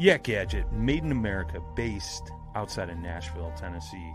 Yak Gadget, made in America, based outside of Nashville, Tennessee.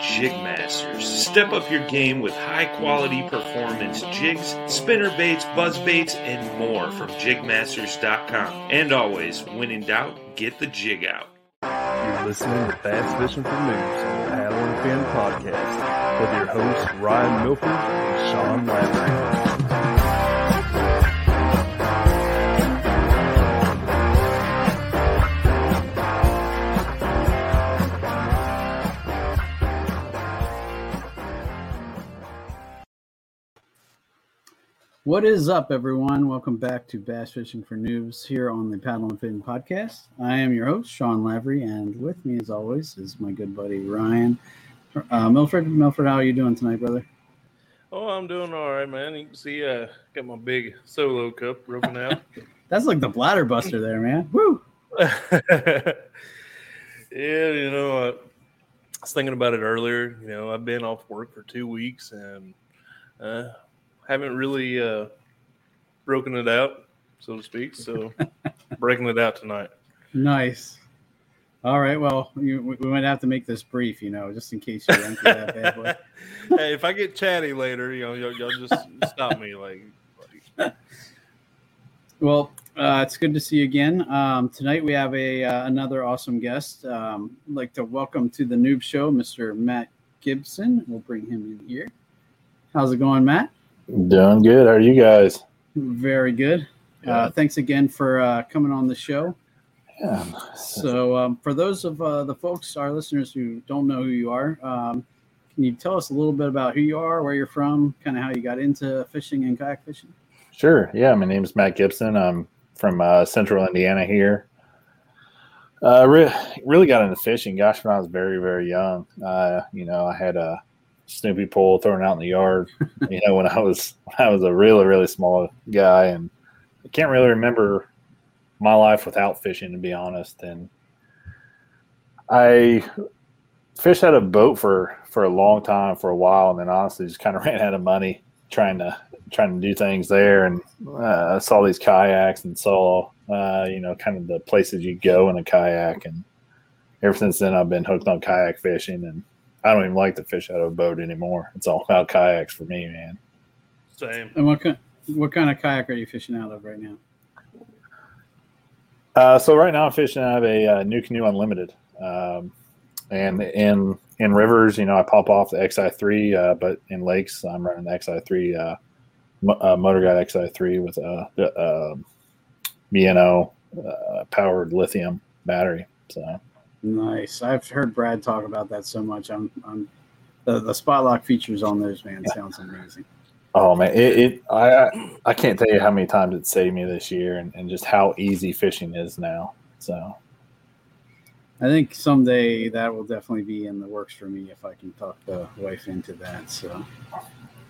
Jigmasters. Step up your game with high quality performance jigs, spinner baits, buzz baits, and more from jigmasters.com. And always, when in doubt, get the jig out. You're listening to Bass Fishing for Noobs the Paddle and Fin podcast with your hosts Ryan Milford and Sean Lavery. What is up, everyone? Welcome back to Bass Fishing for Noobs here on the Paddle and Fin podcast. I am your host, Sean Lavery, and with me, as always, is my good buddy Ryan uh, Milford. Milford, how are you doing tonight, brother? Oh, I'm doing all right, man. You can see I uh, got my big solo cup broken out. That's like the bladder buster there, man. Woo! yeah, you know, I was thinking about it earlier. You know, I've been off work for two weeks and uh, haven't really uh, broken it out, so to speak. So breaking it out tonight. Nice. All right. Well, you, we might have to make this brief, you know, just in case you enter that bad boy. hey, if I get chatty later, you know, y'all, y'all just stop me. Like, like. well, uh, it's good to see you again. Um, tonight we have a uh, another awesome guest. Um, I'd like to welcome to the Noob Show, Mr. Matt Gibson. We'll bring him in here. How's it going, Matt? Doing good. How are you guys? Very good. Uh, thanks again for uh, coming on the show. Yeah. So, um, for those of uh, the folks, our listeners who don't know who you are, um, can you tell us a little bit about who you are, where you're from, kind of how you got into fishing and kayak fishing? Sure. Yeah. My name is Matt Gibson. I'm from uh, Central Indiana here. Uh, re- really got into fishing. Gosh, when I was very, very young. Uh, you know, I had a Snoopy pole thrown out in the yard. you know, when I was when I was a really, really small guy, and I can't really remember my life without fishing, to be honest. And I fished out of a boat for for a long time, for a while, and then honestly just kind of ran out of money trying to trying to do things there. And uh, I saw these kayaks and saw uh, you know kind of the places you go in a kayak. And ever since then, I've been hooked on kayak fishing, and I don't even like to fish out of a boat anymore. It's all about kayaks for me, man. Same. And what kind what kind of kayak are you fishing out of right now? Uh, so right now I'm fishing out of a uh, NuCanoe unlimited, um, and in in rivers, you know, I pop off the XI3, uh, but in lakes I'm running the XI3 uh, mo- uh, Motor Guide XI3 with a, a, um, BNO uh, powered lithium battery. So Nice. I've heard Brad talk about that so much. I'm, I'm the, the spot lock features on those man sounds amazing. Oh man, it, it I I can't tell you how many times it saved me this year, and, and just how easy fishing is now. So I think someday that will definitely be in the works for me if I can talk the wife into that. So,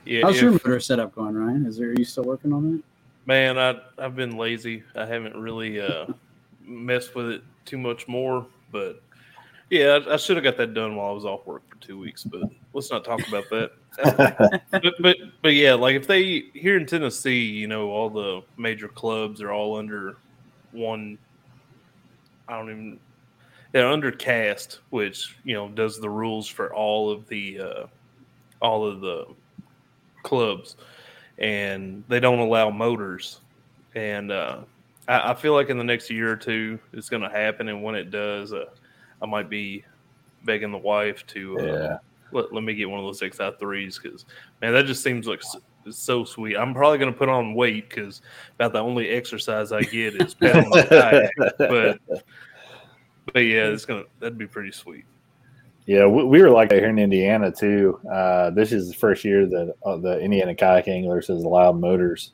Yeah, how's your motor setup going, Ryan? Is there are you still working on that? Man, I I've been lazy. I haven't really uh mess with it too much more. But yeah, I, I should have got that done while I was off work for two weeks. But let's not talk about that. but, but but yeah, like if they here in Tennessee, you know, all the major clubs are all under one. I don't even. They're under cast, which you know does the rules for all of the uh, all of the clubs, and they don't allow motors. And uh, I, I feel like in the next year or two, it's going to happen. And when it does, uh, I might be begging the wife to uh, Yeah. let, let me get one of those XI threes because man, that just seems like so, so sweet. I'm probably going to put on weight because about the only exercise I get is pedaling the kayak. But but yeah, it's gonna that'd be pretty sweet. Yeah, we, we were like that here in Indiana too. Uh, this is the first year that uh, the Indiana Kayak Anglers has allowed motors.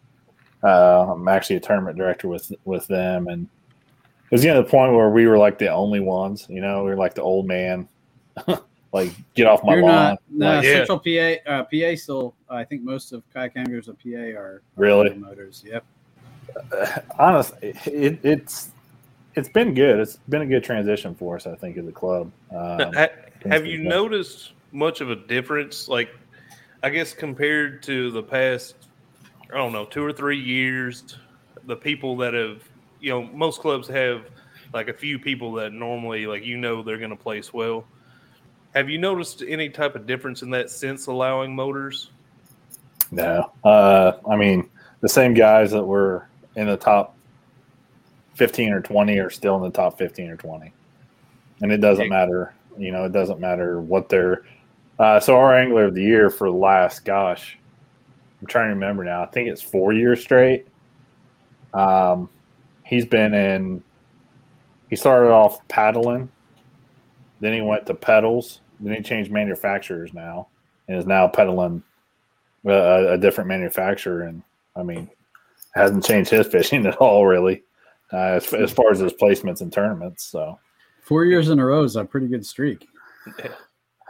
Uh, I'm actually a tournament director with with them, and it was getting to the point where we were like the only ones. You know, we were like the old man, like get off my You're lawn. not. No, Like, Yeah. Central PA. Uh, PA still. I think most of kayak anglers of PA are are Really? motors. Yep. honestly, it, it's it's been good. It's been a good transition for us, I think, as a club. Um, Ha- have you yeah. noticed much of a difference? Like, I guess compared to the past, I don't know, two or three years, the people that have, you know, most clubs have like a few people that normally, like, you know, they're going to place well. Have you noticed any type of difference in that since allowing motors? No, uh, I mean the same guys that were in the top fifteen or twenty are still in the top fifteen or twenty, and it doesn't matter. You know, it doesn't matter what they're. Uh, so our angler of the year for the last, gosh, I'm trying to remember now. I think it's four years straight. Um, he's been in. He started off paddling, then he went to pedals. Then he changed manufacturers now, and is now pedaling a, a different manufacturer, and I mean, hasn't changed his fishing at all, really, uh, as, as far as his placements and tournaments. So, Four years in a row is a pretty good streak.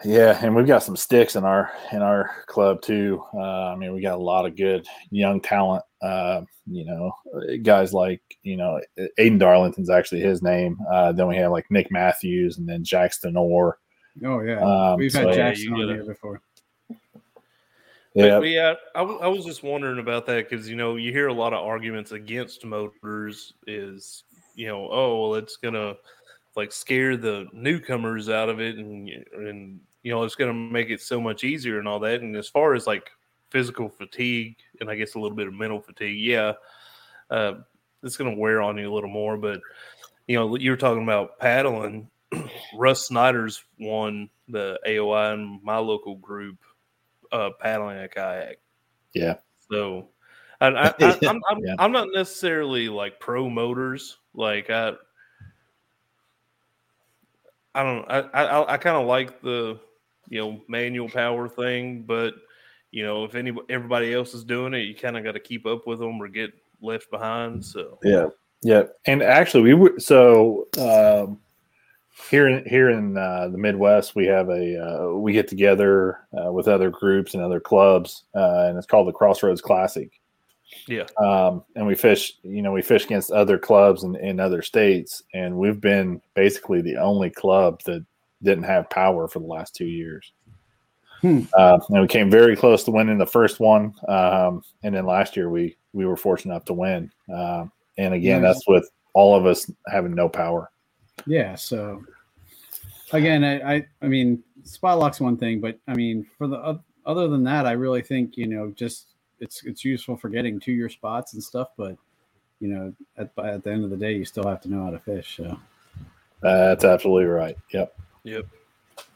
Yeah, and we've got some sticks in our in our club too. Uh, I mean, we got a lot of good young talent. Uh, you know, guys like you know Aiden Darlington's actually his name. Uh, then we have like Nick Matthews, and then Jackson Orr. Oh yeah, Um, we've so- had Jackson you on here before. But, Yeah, but yeah, I, w- I was just wondering about that because you know you hear a lot of arguments against motors. Is you know, oh well, it's gonna like scare the newcomers out of it, and and you know it's gonna make it so much easier and all that. And as far as like physical fatigue and I guess a little bit of mental fatigue, yeah, uh, it's gonna wear on you a little more. But you know, you were talking about paddling. Russ Snyder's won the AOY in my local group uh, paddling a kayak. yeah, So, I, I, I, I'm I'm, Yeah. I'm not necessarily like pro motors. Like I, I don't. I I, I kind of like the you know manual power thing, but you know if any everybody else is doing it, you kind of got to keep up with them or get left behind. So Yeah, yeah, and actually, we were so um, here in here in uh, the Midwest. We have a uh, we get together uh, with other groups and other clubs, uh, and it's called the Crossroads Classic. yeah, Um, and we fish, you know, we fish against other clubs in, in other states, and we've been basically the only club that didn't have power for the last two years. Hmm. Uh, and we came very close to winning the first one, um, and then last year we we were fortunate enough to win. Um, and again, that's with all of us having no power. Yeah. So again, I, I, I mean, spot lock's one thing, but I mean, for the oth- other than that, I really think you know, just it's it's useful for getting to your spots and stuff. But you know, at at the end of the day, you still have to know how to fish. So That's absolutely right. Yep. Yep.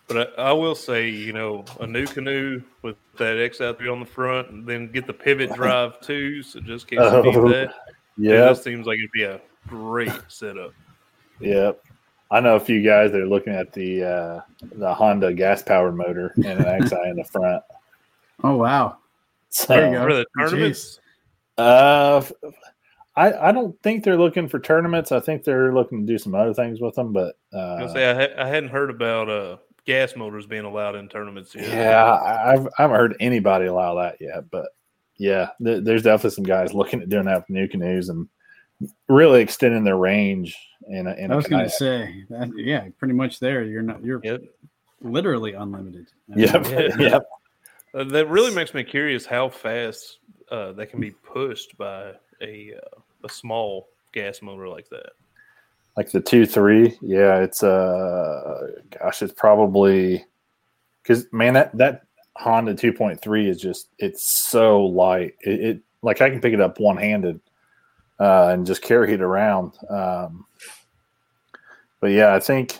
But I, I will say, you know, a NuCanoe with that XI three on the front, and then get the pivot drive too. So just in case you Oh, need that. Yeah, Yep. that seems like it'd be a great setup. Yep. I know a few guys that are looking at the uh, the Honda gas powered motor and an XI in the front. oh wow, So, There you go. For the Jeez. tournaments, Uh, f- I I don't think they're looking for tournaments. I think they're looking to do some other things with them. But I uh, gonna say I, ha- I hadn't heard about uh, gas motors being allowed in tournaments yet. yeah, I, I've I haven't heard anybody allow that yet. But yeah, th- there's definitely some guys looking at doing that with NuCanoes, and really extending their range in a, in I a was going to say that. Yeah, pretty much there. You're not. You're Yep. literally unlimited. Yep. Yeah. yep. Uh, that really makes me curious how fast uh, they can be pushed by a uh, a small gas motor like that. Like the two three, yeah, it's uh, gosh, it's probably because man, that that Honda two point three is just it's so light. It, it like I can pick it up one handed uh, and just carry it around. Um, but yeah, I think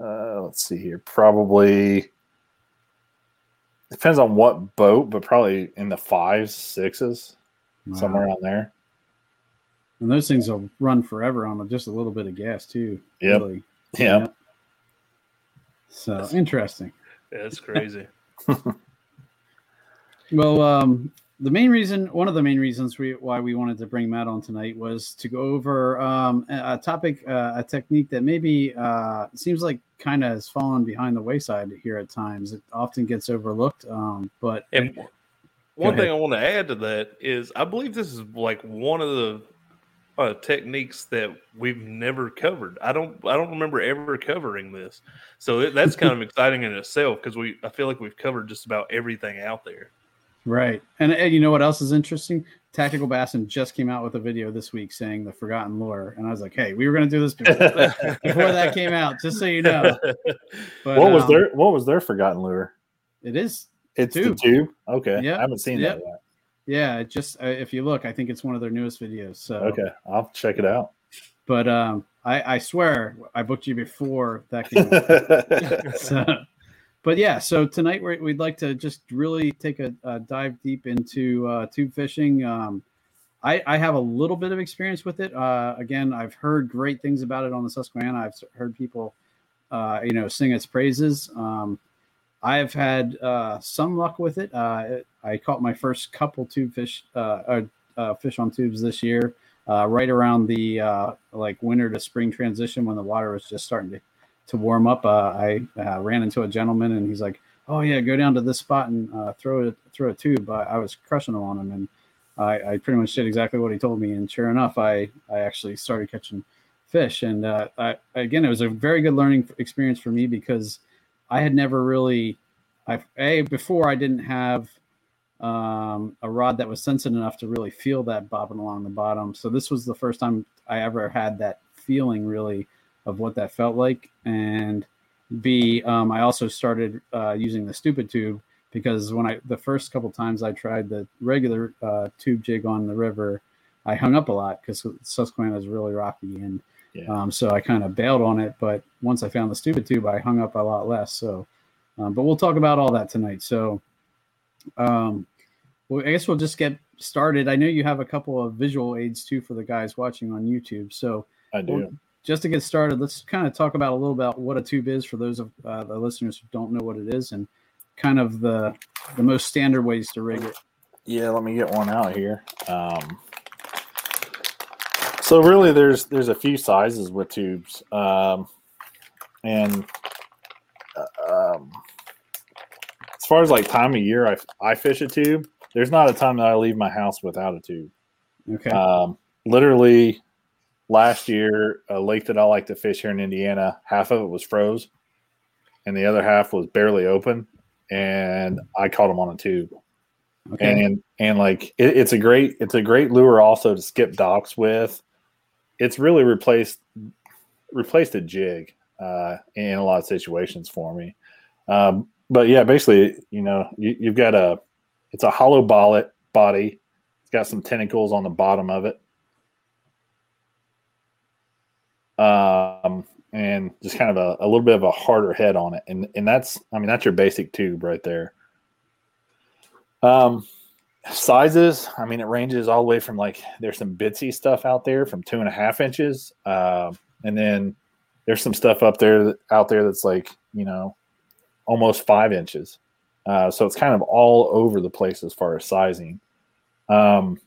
uh, let's see here, probably depends on what boat, but probably in the fives, sixes, Wow. somewhere around there. And those things will run forever on just a little bit of gas too. Yep. really. Yeah. So interesting. That's crazy. Well, um, the main reason, one of the main reasons we, why we wanted to bring Matt on tonight was to go over um, a, a topic, uh, a technique that maybe uh, seems like kind of has fallen behind the wayside here at times. It often gets overlooked, um, but And one ahead. thing I want to add to that is I believe this is like one of the uh, techniques that we've never covered. I don't I don't remember ever covering this, so it, that's kind of exciting in itself because we I feel like we've covered just about everything out there. Right. And, and you know what else is interesting? Tactical Bassin just came out with a video this week saying the forgotten lore. And I was like, hey, we were going to do this before, before that came out, just so you know. But, what was um, their What was their forgotten lure? It is. It's Tube. the tube. Okay, Yep. I haven't seen Yep. that yet. Yeah. Just, uh, if you look, I think it's one of their newest videos. So, Okay, I'll check it out. but um, I, I swear I booked you before that came so, but yeah, so tonight we're, we'd like to just really take a, a dive deep into uh, tube fishing. Um, I, I have a little bit of experience with it. Uh, again, I've heard great things about it on the Susquehanna. I've heard people, uh, you know, sing its praises. Um, I've had uh, some luck with it. Uh, I caught my first couple tube fish, uh, uh, uh, fish on tubes this year, uh, right around the like winter to spring transition when the water was just starting to to warm up. I ran into a gentleman and he's like, "Oh yeah, go down to this spot and throw it throw a tube." I, I was crushing them on him, and I, I pretty much did exactly what he told me. And sure enough, I I actually started catching fish. And I, again, it was a very good learning experience for me because I had never really, I a before I didn't have um, a rod that was sensitive enough to really feel that bobbing along the bottom. So this was the first time I ever had that feeling really of what that felt like. And B, um, I also started uh, using the stupid tube because when I the first couple times I tried the regular uh, tube jig on the river, I hung up a lot because Susquehanna is really rocky, and Yeah. um, so I kind of bailed on it. But once I found the stupid tube, I hung up a lot less. So, um, but we'll talk about all that tonight. So, um, well, I guess we'll just get started. I know you have a couple of visual aids too for the guys watching on YouTube. So, I do. well, just to get started, let's kind of talk about a little about what a tube is for those of uh, the listeners who don't know what it is, and kind of the the most standard ways to rig it. Yeah, let me get one out here. Um, so really, there's there's a few sizes with tubes, um, and uh, um, as far as like time of year, I I fish a tube. There's not a time that I leave my house without a tube. Okay. Um, literally, last year, a lake that I like to fish here in Indiana, half of it was froze, and the other half was barely open, and I caught them on a tube okay. and and like it, it's a great it's a great lure also to skip docks with it's really replaced replaced a jig uh in a lot of situations for me. Um but yeah basically you know you, you've got a it's a hollow bollet body. It's got some tentacles on the bottom of it. Um and just kind of a, a little bit of a harder head on it. And and that's i mean that's your basic tube right there. Um, sizes, I mean, it ranges all the way from like there's some bitsy stuff out there from two and a half inches, um, and then there's some stuff up there out there that's like you know almost five inches. Uh, so it's kind of all over the place as far as sizing. Um,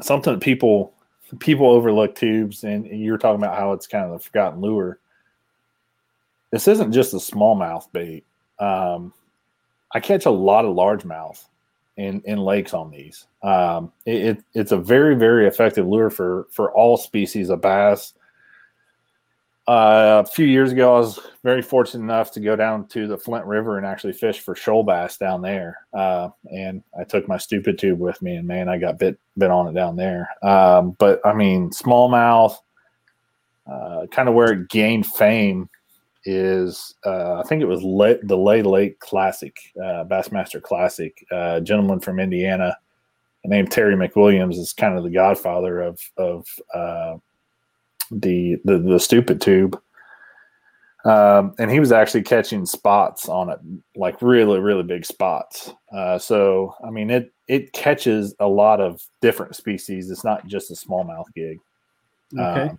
something that people people overlook tubes, and, and you were talking about how it's kind of the forgotten lure. This isn't just a smallmouth bait. Um, I catch a lot of largemouth, in in lakes on these. Um, it, it's a very very effective lure for for all species of bass. Uh, a few years ago, I was very fortunate enough to go down to the Flint River and actually fish for shoal bass down there. Uh, and I took my stupid tube with me, and man, I got bit bit on it down there. Um, but I mean, smallmouth, uh, kind of where it gained fame is uh, I think it was Le- the Lay Lake Classic, uh, Bassmaster Classic. Uh, gentleman from Indiana named Terry McWilliams is kind of the godfather of of uh, the, the the stupid tube. Um, and he was actually catching spots on it, like really, really big spots. Uh, so, I mean, it it catches a lot of different species. It's not just a smallmouth gig. Okay. Um,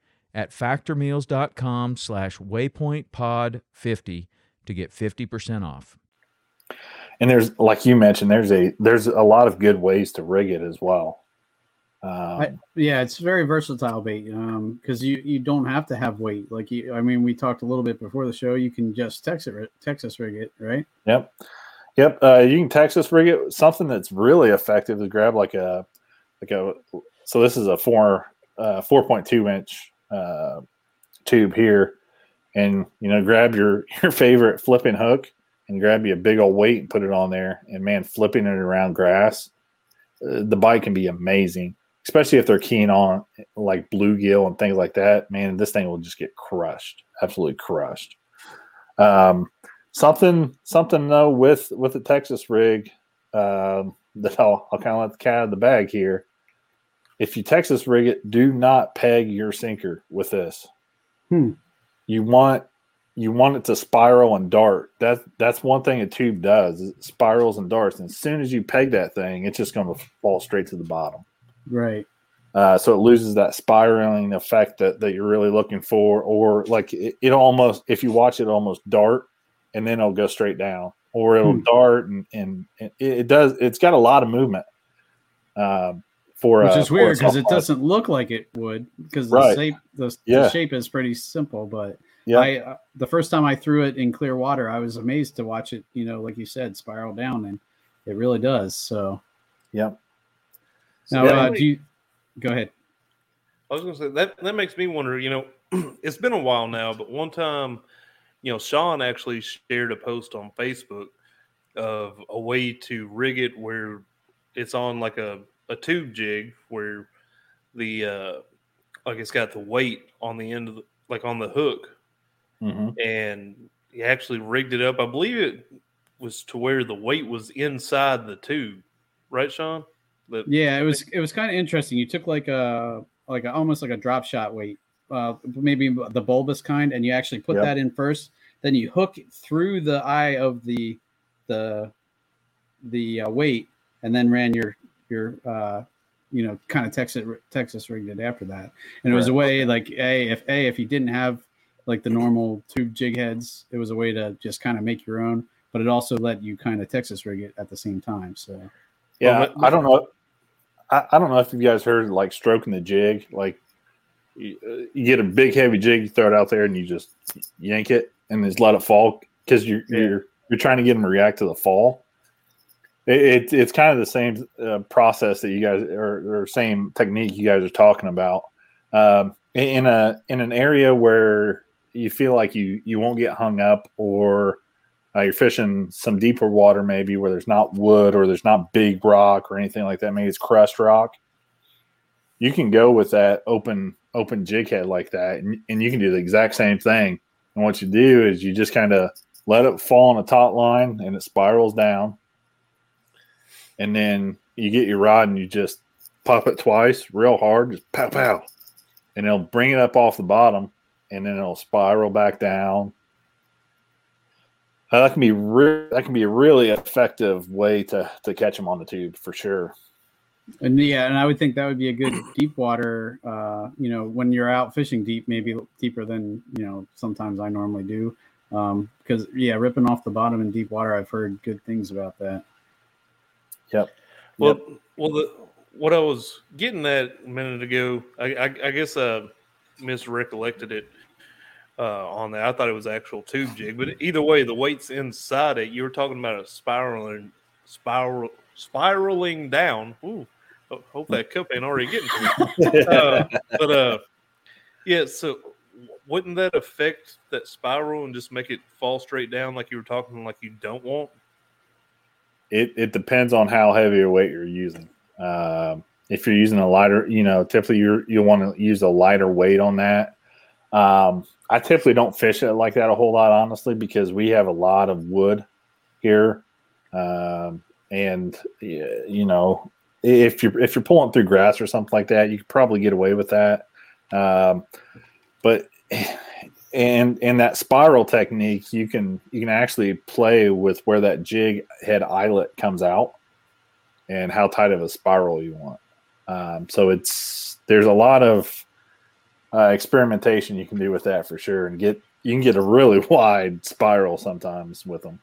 at factormeals.com slash waypointpod50 to get 50% off. and there's like you mentioned, there's a there's a lot of good ways to rig it as well. Um, I, yeah, it's very versatile bait because you you don't have to have weight. Like you, I mean, we talked a little bit before the show. You can just Texas Texas rig it, right? Yep. Yep. Uh, you can Texas rig it. Something that's really effective is grab like a like a so this is a four uh, four point two inch uh, tube here, and you know grab your your favorite flipping hook and grab you a big old weight and put it on there, and man, flipping it around grass, uh, the bite can be amazing, especially if they're keen on like bluegill and things like that. Man, this thing will just get crushed, absolutely crushed. Um, something something though with with the Texas rig um, that I'll, I'll kind of let the cat out of the bag here. If you Texas rig it, do not peg your sinker with this. Hmm. You want you want it to spiral and dart. That's that's one thing a tube does. It spirals and darts. And as soon as you peg that thing, it's just going to fall straight to the bottom. Right. Uh, so it loses that spiraling effect that, that you're really looking for, or like it, it almost if you watch it almost dart and then it'll go straight down, or it'll Hmm. dart and, and, and it, it does. It's got a lot of movement. Um, for Which uh, is for weird because it doesn't look like it would because the Right. shape the, the shape is pretty simple. But Yeah. I uh, the first time I threw it in clear water, I was amazed to watch it. You know, like you said, spiral down, and it really does. So Yep. now, Yeah. uh, do you go ahead? I was going to say that that makes me wonder. You know, it's been a while now, but one time, you know, Sean actually shared a post on Facebook of a way to rig it where it's on like a, a tube jig where the uh like it's got the weight on the end of the like on the hook hmm and he actually rigged it up. I believe it was to where the weight was inside the tube, right, Sean? The, Yeah, it was it was kind of interesting. You took like a like a, almost like a drop shot weight, uh, maybe the bulbous kind, and you actually put Yep. that in first. Then you hook it through the eye of the the the uh, weight, and then ran your your uh, you know kind of Texas Texas rigged it after that. And it was a way like a if a if you didn't have like the normal tube jig heads, it was a way to just kind of make your own. But it also let you kind of Texas rig it at the same time. So Yeah, Well, but- I don't know. I, I don't know if you guys heard like stroking the jig. Like you, uh, you get a big heavy jig, you throw it out there, and you just yank it and just let it fall because you're Yeah. you're you're trying to get them to react to the fall. It, it, it's kind of the same uh, process that you guys or, or same technique you guys are talking about. Um, in a in an area where you feel like you you won't get hung up or uh, you're fishing some deeper water, maybe where there's not wood or there's not big rock or anything like that. Maybe it's crushed rock. You can go with that open open jig head like that, and, and you can do the exact same thing. And what you do is you just kind of let it fall on a taut line, and it spirals down, and then you get your rod and you just pop it twice, real hard, just pow pow, and it'll bring it up off the bottom, and then it'll spiral back down. Uh, that can be re- that can be a really effective way to to catch them on the tube for sure. And yeah, and I would think that would be a good deep water. Uh, you know, when you're out fishing deep, maybe deeper than you know sometimes I normally do. Um, because yeah, ripping off the bottom in deep water, I've heard good things about that. Yep. Well, yep. well, the, what I was getting at a minute ago, I, I, I guess uh, misrecollected it uh, on that. I thought it was actual tube jig, but either way, the weight's inside it. You were talking about a spiraling, spiral, spiraling down. Ooh, hope that cup ain't already getting to me. uh, but uh, yeah. So wouldn't that affect that spiral and just make it fall straight down like you were talking, like you don't want? It it depends on how heavy a weight you're using. Um, if you're using a lighter, you know, typically you you want to use a lighter weight on that. Um, I typically don't fish it like that a whole lot, honestly, because we have a lot of wood here, um, and you know, if you're if you're pulling through grass or something like that, you could probably get away with that. Um, but and and that spiral technique, you can you can actually play with where that jig head eyelet comes out and how tight of a spiral you want. Um, so it's there's a lot of uh, experimentation you can do with that for sure, and get you can get a really wide spiral sometimes with them.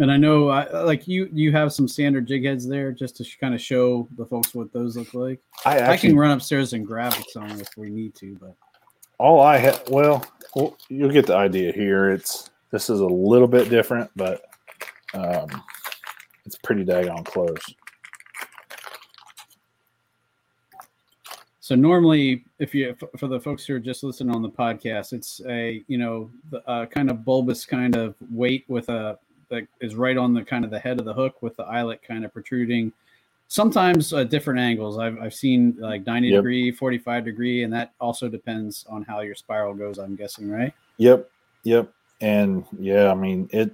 And I know, uh, like you, you have some standard jig heads there, just to sh- kind of show the folks what those look like. I, actually, I can run upstairs and grab some if we need to, but all I have, well, you'll get the idea here. It's this is a little bit different, but um, it's pretty daggone close. So normally, if you for the folks who are just listening on the podcast, it's a you know the kind of bulbous kind of weight with a that is right on the kind of the head of the hook with the eyelet kind of protruding. Sometimes uh, different angles. I've I've seen like ninety yep. degree, forty five degree, and that also depends on how your spiral goes. I'm guessing, right? Yep, yep, and yeah, I mean it.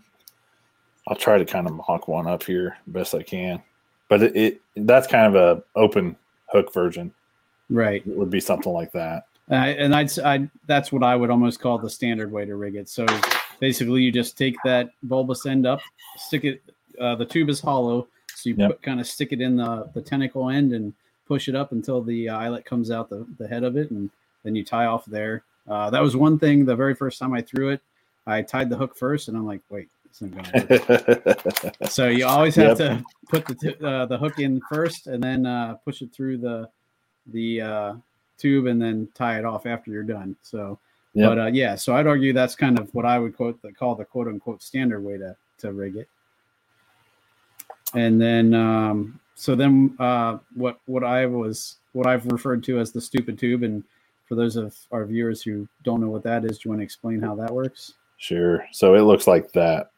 I'll try to kind of mock one up here best I can, but it, it that's kind of a open hook version. Right. It would be something like that. Uh, and I'd, I that's what I would almost call the standard way to rig it. So basically, you just take that bulbous end up, stick it. Uh, the tube is hollow, so you yep. put, kind of stick it in the the tentacle end and push it up until the uh, eyelet comes out the, the head of it, and then you tie off there. Uh, that was one thing. The very first time I threw it, I tied the hook first, and I'm like, wait, it's not going. so you always have yep. to put the t- uh, the hook in first, and then uh, push it through the the uh, tube and then tie it off after you're done. So, yep. but uh, yeah, so I'd argue that's kind of what I would quote the call the quote unquote standard way to to rig it. And then, um, so then, uh, what what I was what I've referred to as the stupid tube, and for those of our viewers who don't know what that is, do you want to explain how that works? Sure. So it looks like that.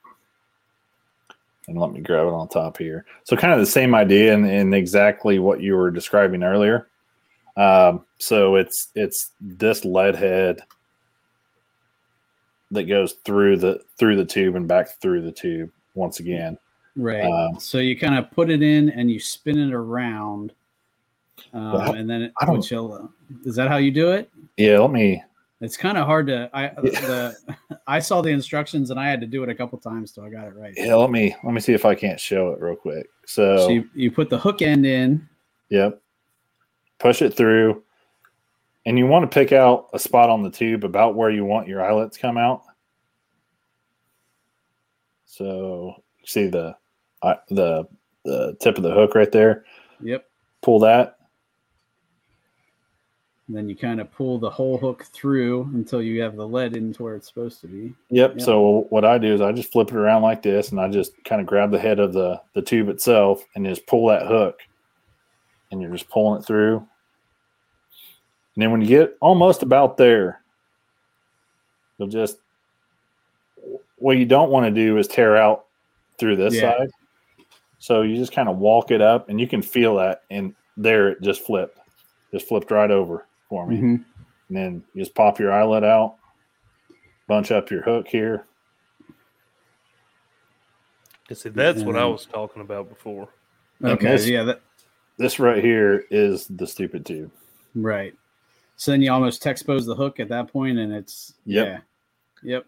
And let me grab it on top here. So kind of the same idea and, exactly what you were describing earlier. Um, so it's it's this lead head that goes through the through the tube and back through the tube once again. Right. Um, so you kind of put it in and you spin it around, um, I, and then it, I don't, chill. Is that how you do it? Yeah. Let me. It's kind of hard to. I the I saw the instructions and I had to do it a couple times till I got it right. Yeah. Let me let me see if I can't show it real quick. So, so you, you put the hook end in. Yep push it through, and you want to pick out a spot on the tube about where you want your eyelets come out. So see the the the tip of the hook right there. Yep. Pull that. And then you kind of pull the whole hook through until you have the lead into where it's supposed to be. Yep. yep. So what I do is I just flip it around like this, and I just kind of grab the head of the the tube itself and just pull that hook and you're just pulling it through. And then when you get almost about there, you'll just what you don't want to do is tear out through this yeah. side. So you just kind of walk it up and you can feel that and there it just flipped. Just flipped right over for me. Mm-hmm. and then you just pop your eyelet out, bunch up your hook here. You see, that's what I was talking about before. Okay, this- yeah, that This right here is the stupid tube. right. So then you almost expose the hook at that point, and it's Yep. yeah, yep.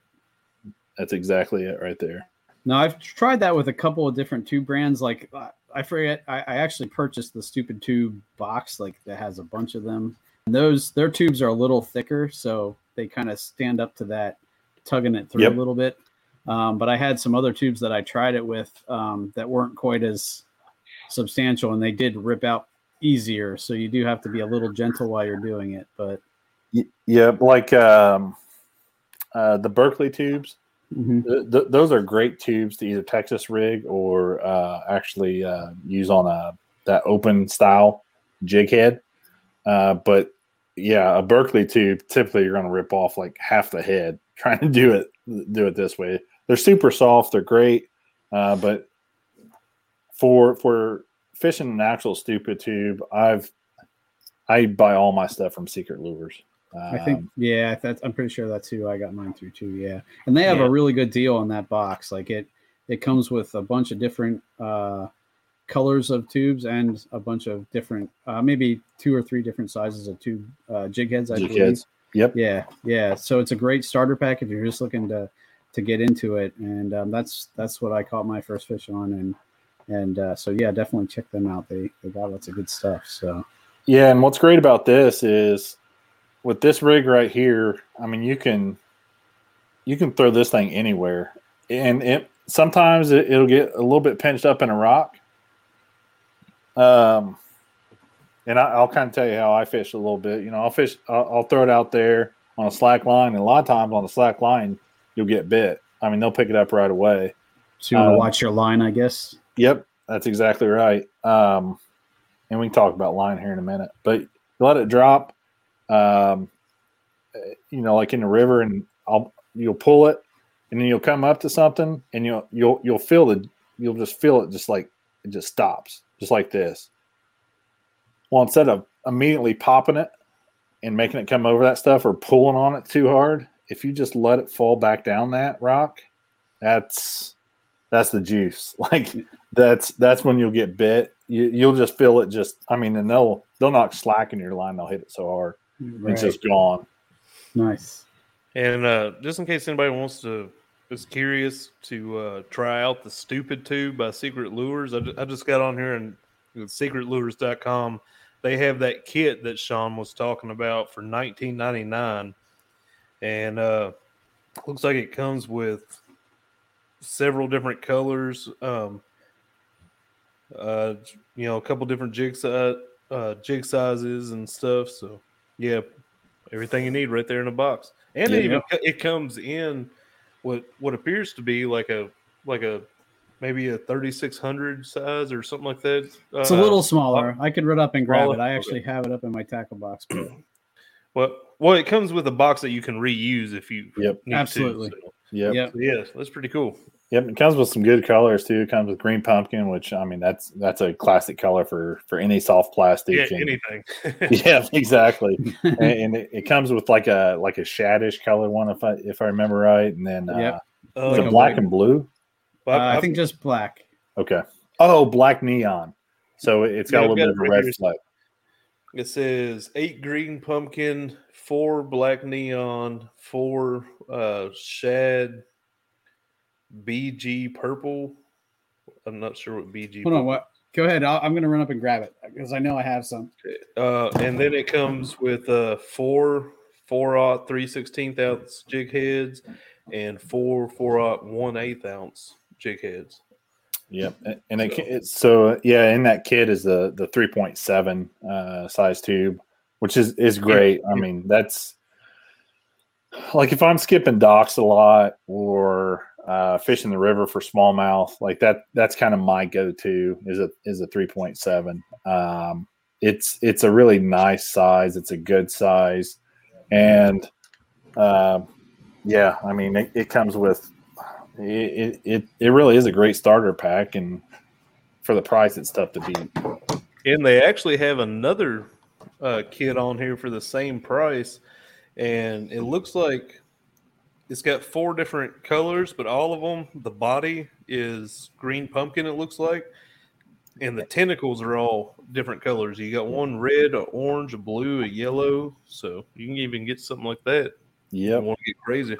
That's exactly it right there. Now I've tried that with a couple of different tube brands. Like uh, I forget, I, I actually purchased the stupid tube box, like that has a bunch of them. And those their tubes are a little thicker, so they kind of stand up to that, tugging it through Yep. a little bit. Um, but I had some other tubes that I tried it with um, that weren't quite as substantial, and they did rip out easier. So you do have to be a little gentle while you're doing it. But Yeah, like um, uh, the Berkley tubes. Mhm. Th- th- those are great tubes to either Texas rig or uh, actually uh, use on a that open style jig head. Uh, but yeah, a Berkley tube typically you're going to rip off like half the head trying to do it do it this way. They're super soft. They're great, uh, but for for fishing an actual stupid tube, I've I buy all my stuff from Secret Lures. I think Um, yeah, that's I'm pretty sure that's who I got mine through too. Yeah, and they have Yeah. a really good deal on that box. Like it, it comes with a bunch of different uh, colors of tubes and a bunch of different, uh, maybe two or three different sizes of tube uh, jig heads. I jig believe. heads. Yep. Yeah, yeah. So it's a great starter pack if you're just looking to to get into it, and um, that's that's what I caught my first fish on, and and uh, so yeah, definitely check them out. They they got lots of good stuff. So Yeah, and what's great about this is with this rig right here, I mean you can you can throw this thing anywhere. And it sometimes it, it'll get a little bit pinched up in a rock. Um and I, I'll kind of tell you how I fish a little bit. You know, I'll fish I'll, I'll throw it out there on a slack line, and a lot of times on a slack line you'll get bit. I mean, they'll pick it up right away. so you want to Um, watch your line, I guess. Yep, that's exactly right. Um, and we can talk about line here in a minute, but let it drop. Um, you know, like in the river, and I'll you'll pull it, and then you'll come up to something, and you'll you'll you'll feel the you'll just feel it just like it just stops, just like this. Well, instead of immediately popping it and making it come over that stuff or pulling on it too hard, if you just let it fall back down that rock, that's that's the juice. Like that's that's when you'll get bit. You, you'll just feel it. Just I mean, and they'll they'll knock slack in your line. They'll hit it so hard, it's just gone. nice. And uh, just in case anybody wants to is curious to uh, try out the stupid tube by Secret Lures, I, I just got on here and with secretlures.com. They have that kit that Sean was talking about for 19.99, and uh, looks like it comes with several different colors. Um, uh, you know, a couple different jig si- uh, jig sizes and stuff. So, yeah, everything you need right there in the box, and Yeah, it even co- it comes in what what appears to be like a like a maybe a thirty six hundred size or something like that. It's a Uh, little smaller. I could run up and grab smaller? it. I Okay. actually have it up in my tackle box. But well, well, it comes with a box that you can reuse if you Yep. need Absolutely. To, so, Yep. Yep. so yeah, that's pretty cool. Yep. It comes with some good colors too. It comes with green pumpkin, which I mean that's that's a classic color for for any soft plastic. Yeah, and- anything. yeah, exactly. and and it, it comes with like a like a shaddish color one if I if I remember right, and then uh, Yep. Uh, is Like it black white- and blue? well, Uh, I've- think just black. Okay. Oh, black neon. So it's got Yeah, a I've little got bit of a red here. flag. It says eight green pumpkin, four black neon, four uh, shad, BG purple. I'm not sure what BG. Hold on. What? Go ahead. I'll, I'm going to run up and grab it because I know I have some. Uh, and then it comes with uh, four four aught three sixteenth ounce jig heads and four four aught one eighth ounce jig heads. Yep. And- And it, it's so yeah, in that kit is the the 3.7 uh, size tube, which is is great. I mean, that's like if I'm skipping docks a lot or uh, fishing the river for smallmouth, like that that's kind of my go-to is a is a 3.7. Um, it's it's a really nice size. It's a good size, and uh, yeah, I mean it, it comes with it, it it really is a great starter pack, and for the price, it's tough to beat. And they actually have another uh, kit on here for the same price. and it looks like it's got four different colors, but all of them, the body is green pumpkin. It looks like, and the tentacles are all different colors. You got one red, a orange, a blue, a yellow. So you can even get something like that. Yep. Want to get crazy?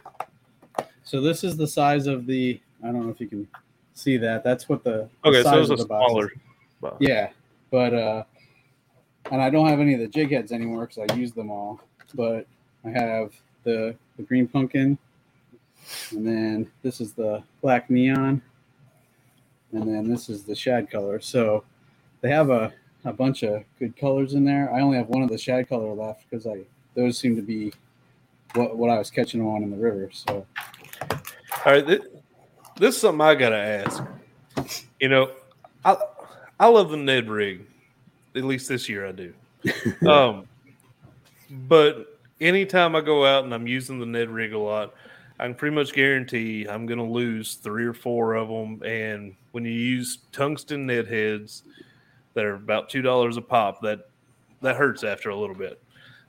So this is the size of the. I don't know if you can see that. That's what the the Okay, so size it's a of the box smaller. box. Yeah, but uh, and I don't have any of the jig heads anymore because I used them all. But I have the the green pumpkin, and then this is the black neon, and then this is the shad color. So they have a a bunch of good colors in there. I only have one of the shad color left because I those seem to be what what I was catching on in the river. So All right, this, this is something I gotta ask. You know, I I love the Ned rig. At least this year I do. um, but anytime I go out and I'm using the Ned rig a lot, I can pretty much guarantee I'm gonna lose three or four of them. And when you use tungsten Ned heads that are about two dollars a pop, that that hurts after a little bit.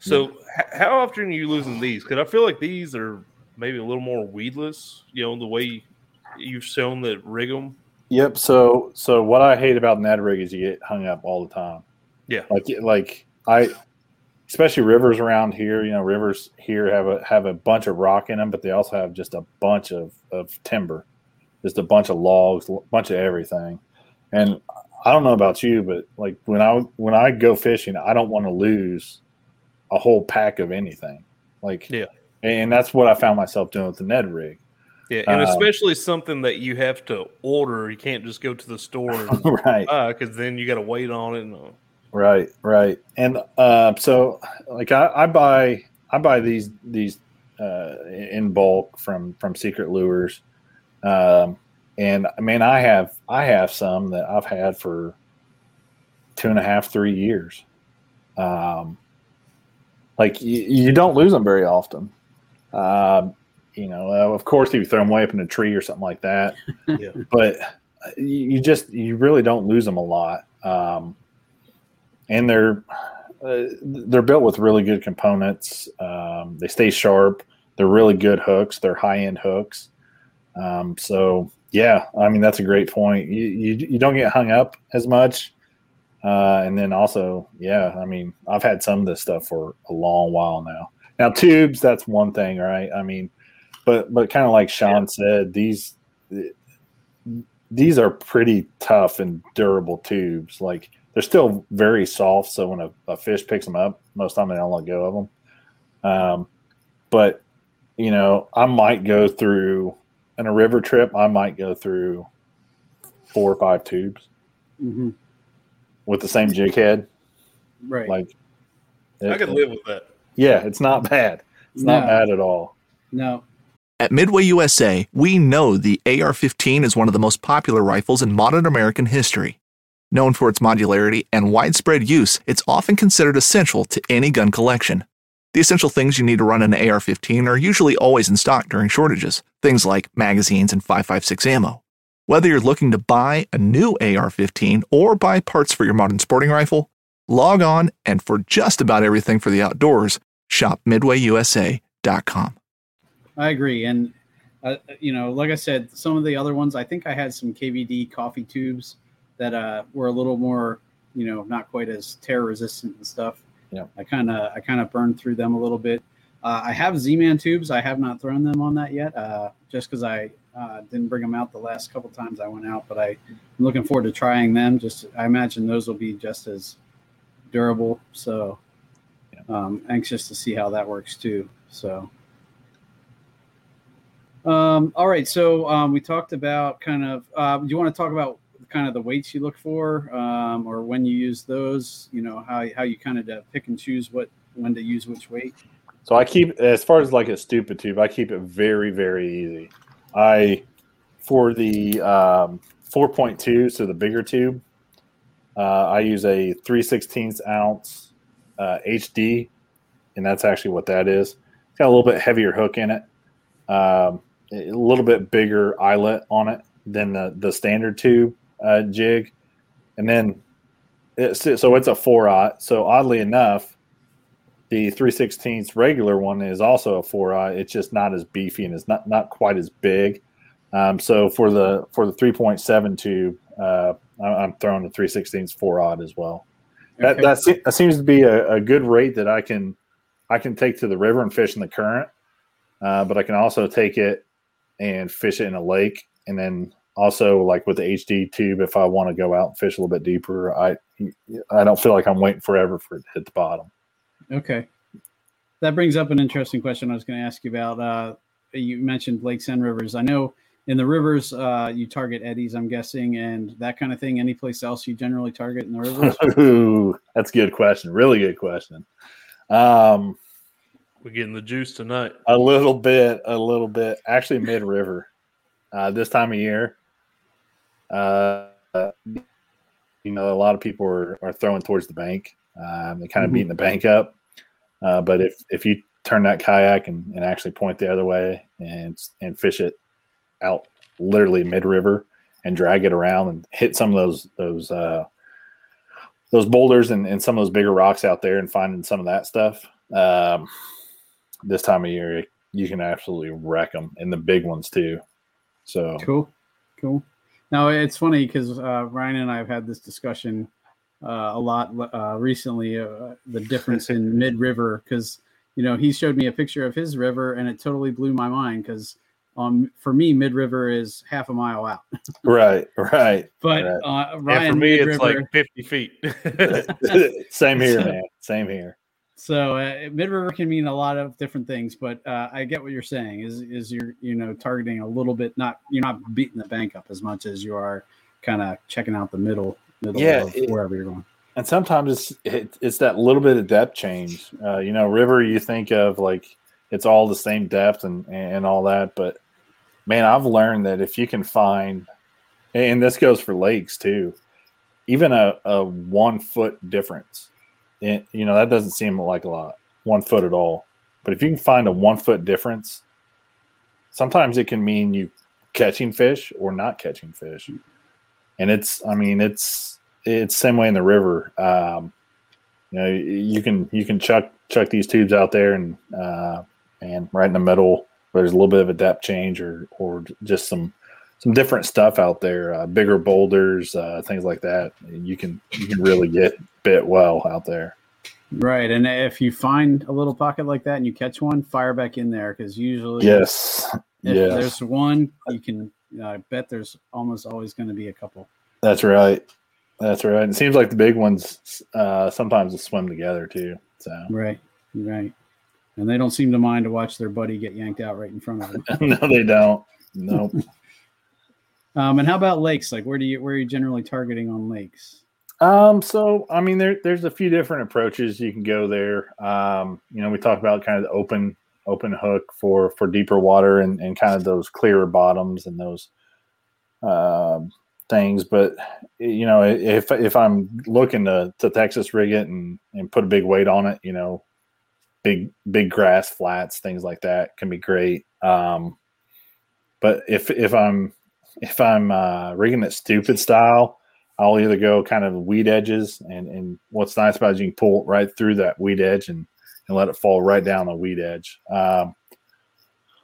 So, h- how often are you losing these? Because I feel like these are maybe a little more weedless. You know, the way you've shown that rig them. Yep. So so what I hate about Ned rig is you get hung up all the time. Yeah. Like like I especially rivers around here, you know, rivers here have a have a bunch of rock in them, but they also have just a bunch of, of timber. Just a bunch of logs, a bunch of everything. And I don't know about you, but like when I when I go fishing, I don't want to lose a whole pack of anything. Like Yeah. and that's what I found myself doing with the Ned rig. Yeah, and Um, especially something that you have to order. You can't just go to the store and right. because then you got to wait on it. And, uh, Right, right, and uh, so like I, I buy I buy these these uh, in bulk from from Secret Lures, um, and I mean I have I have some that I've had for two and a half three years. Um, like you, you don't lose them very often. Um, you know, uh, of course, if you throw them way up in a tree or something like that, Yeah. but you, you just you really don't lose them a lot. Um, and they're uh, they're built with really good components. Um, they stay sharp. They're really good hooks. They're high end hooks. Um, so yeah, I mean that's a great point. You, you you don't get hung up as much. Uh, and then also, yeah, I mean, I've had some of this stuff for a long while now. Now tubes, that's one thing, right? I mean, but but kind of like Sean said, these these are pretty tough and durable tubes. Like they're still very soft, so when a, a fish picks them up, most of the time they don't let go of them. Um, but you know, I might go through in a river trip. I might go through four or five tubes mhm, with the same jig head. right. Like, I it- could live with that. Yeah, it's not bad. It's not bad at all. no, At Midway USA, we know the AR 15 is one of the most popular rifles in modern American history. Known for its modularity and widespread use, it's often considered essential to any gun collection. The essential things you need to run an AR 15 are usually always in stock during shortages, things like magazines and 5.56 ammo. Whether you're looking to buy a new AR 15 or buy parts for your modern sporting rifle, log on and for just about everything for the outdoors, shop midwayusa.com. I agree. And, uh, you know, like I said, some of the other ones, I think I had some KVD coffee tubes that uh, were a little more, you know, not quite as tear resistant and stuff. Yeah. I kind of, I kind of burned through them a little bit. Uh, I have Z-Man tubes. I have not thrown them on that yet, uh, just because I uh, didn't bring them out the last couple times I went out. But I, I'm looking forward to trying them. Just, I imagine those will be just as durable. So, um, anxious to see how that works too. So, um, all right. So um, we talked about kind of. Uh, do you want to talk about kind of the weights you look for, um, or when you use those? You know how how you kind of uh, pick and choose what when to use which weight. So I keep as far as like a stupid tube, I keep it very very easy. I for the um, 4.2, so the bigger tube, uh, I use a 3 16 ounce uh, HD, and that's actually what that is. It's got a little bit heavier hook in it, um, a little bit bigger eyelet on it than the, the standard tube uh, jig, and then it's, so it's a four aught. So oddly enough, the 316th regular one is also a four aught. It's just not as beefy and it's not not quite as big. Um, so for the for the 3.7 tube, uh, I'm throwing the 316th four aught as well. That, Okay. that that seems to be a, a good rate that I can I can take to the river and fish in the current, uh, but I can also take it and fish it in a lake, and then also like with the HD tube, if I want to go out and fish a little bit deeper, I I don't feel like I'm waiting forever for it to hit the bottom. Okay. That brings up an interesting question I was going to ask you about. Uh, you mentioned lakes and rivers. I know in the rivers, uh, you target eddies, I'm guessing, and that kind of thing. Any place else you generally target in the rivers? Ooh, that's a good question. Really good question. Um, We're getting the juice tonight. a little bit, a little bit. Actually, mid river. Uh, this time of year, uh, you know, a lot of people are, are throwing towards the bank. Um, they kind of Mhm. beating the bank up. Uh, but if if you turn that kayak and, and actually point the other way and and fish it out literally mid river and drag it around and hit some of those those uh, those boulders and, and some of those bigger rocks out there and finding some of that stuff. Um, this time of year, you can absolutely wreck them, and the big ones too. So Cool, cool. Now it's funny because uh, Ryan and I have had this discussion uh, a lot uh, recently. Uh, the difference in mid river because you know he showed me a picture of his river and it totally blew my mind because um for me mid river is half a mile out, right, right. but Right. uh, And Ryan for me, mid it's like 50 feet. Same here, man. Same here. So uh, mid river can mean a lot of different things, but uh, I get what you're saying. Is is you're you know targeting a little bit not you're not beating the bank up as much as you are kind of checking out the middle middle Yeah, of it- wherever you're going. And sometimes it's it, it's that little bit of depth change. Uh, you know, river, you think of like it's all the same depth and and all that, but man, I've learned that if you can find, and this goes for lakes too, even a, a one foot difference, it, you know, that doesn't seem like a lot, one foot at all. But if you can find a one foot difference, sometimes it can mean you catching fish or not catching fish. And it's, I mean, it's, it's same way in the river. Um, you know, you can, you can chuck, chuck these tubes out there and, uh, and right in the middle, there's a little bit of a depth change or, or just some, some different stuff out there, uh, bigger boulders, uh, things like that. You can, you can really get bit well out there. Right, and if you find a little pocket like that and you catch one, fire back in there because usually, Yes. if Yes. there's one, you can. I bet there's almost always going to be a couple. That's right. That's right. It seems like the big ones uh, sometimes will swim together too. So Right, right, and they don't seem to mind to watch their buddy get yanked out right in front of them. no, they don't. Nope. Um, and how about lakes? Like, where do you where are you generally targeting on lakes? um. So I mean, there there's a few different approaches you can go there. Um. You know, we talked about kind of the open open hook for for deeper water and and kind of those clearer bottoms and those um things. But you know, if if I'm looking to to Texas rig it and and put a big weight on it, you know, big big grass flats, things like that can be great. Um, but if if I'm if I'm uh, rigging it stupid style, I'll either go kind of weed edges, and and what's nice about it is you can pull right through that weed edge and and let it fall right down the weed edge. Um,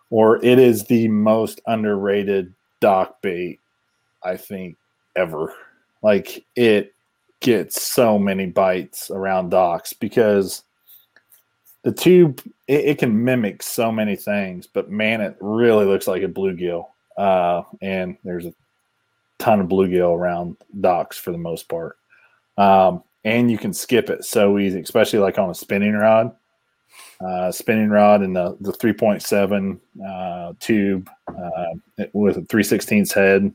or it is the most underrated dock bait I think ever. Like it gets so many bites around docks because the tube it, it can mimic so many things, but man, it really looks like a bluegill. Uh, and there's a ton of bluegill around docks for the most part. Um, and you can skip it so easy, especially like on a spinning rod. Uh, spinning rod and the the 3.7 uh, tube uh, with a 316 head,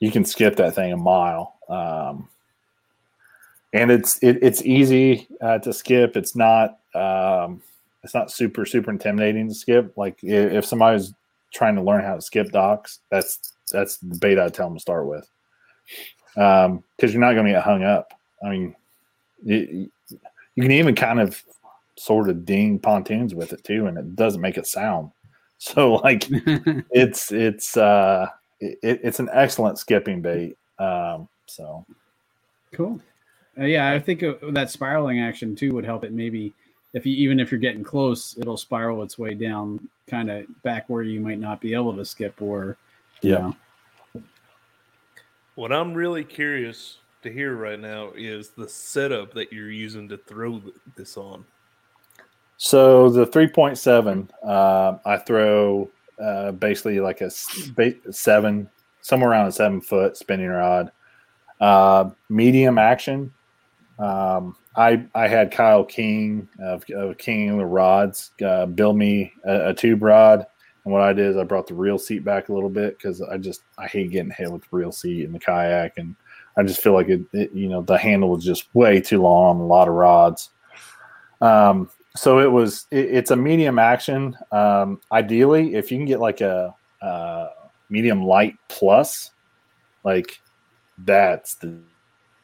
you can skip that thing a mile. Um, and it's it, it's easy uh, to skip. It's not um, it's not super super intimidating to skip. Like if somebody's trying to learn how to skip docks, that's that's the bait I tell them to start with. Because you're not going to get hung up. I mean, you, you can even kind of sort of ding pontoons with it too, and it doesn't make it sound. So like it's it's uh it, it's an excellent skipping bait. Um, so Cool. Uh, yeah, I think uh, that spiraling action too would help it maybe if you even if you're getting close, it'll spiral its way down, kind of back where you might not be able to skip or you Yeah. know. What I'm really curious to hear right now is the setup that you're using to throw this on. So the 3.7, uh, I throw uh, basically like a seven, somewhere around a seven foot spinning rod. Uh, medium action. Um, I I had Kyle King of, of King of the Rods uh, build me a, a tube rod, and what I did is I brought the reel seat back a little bit because I just I hate getting hit with the reel seat in the kayak, and I just feel like it, it you know the handle was just way too long on a lot of rods. Um, so it was it, it's a medium action. Um, ideally, if you can get like a, uh medium light plus, like that's the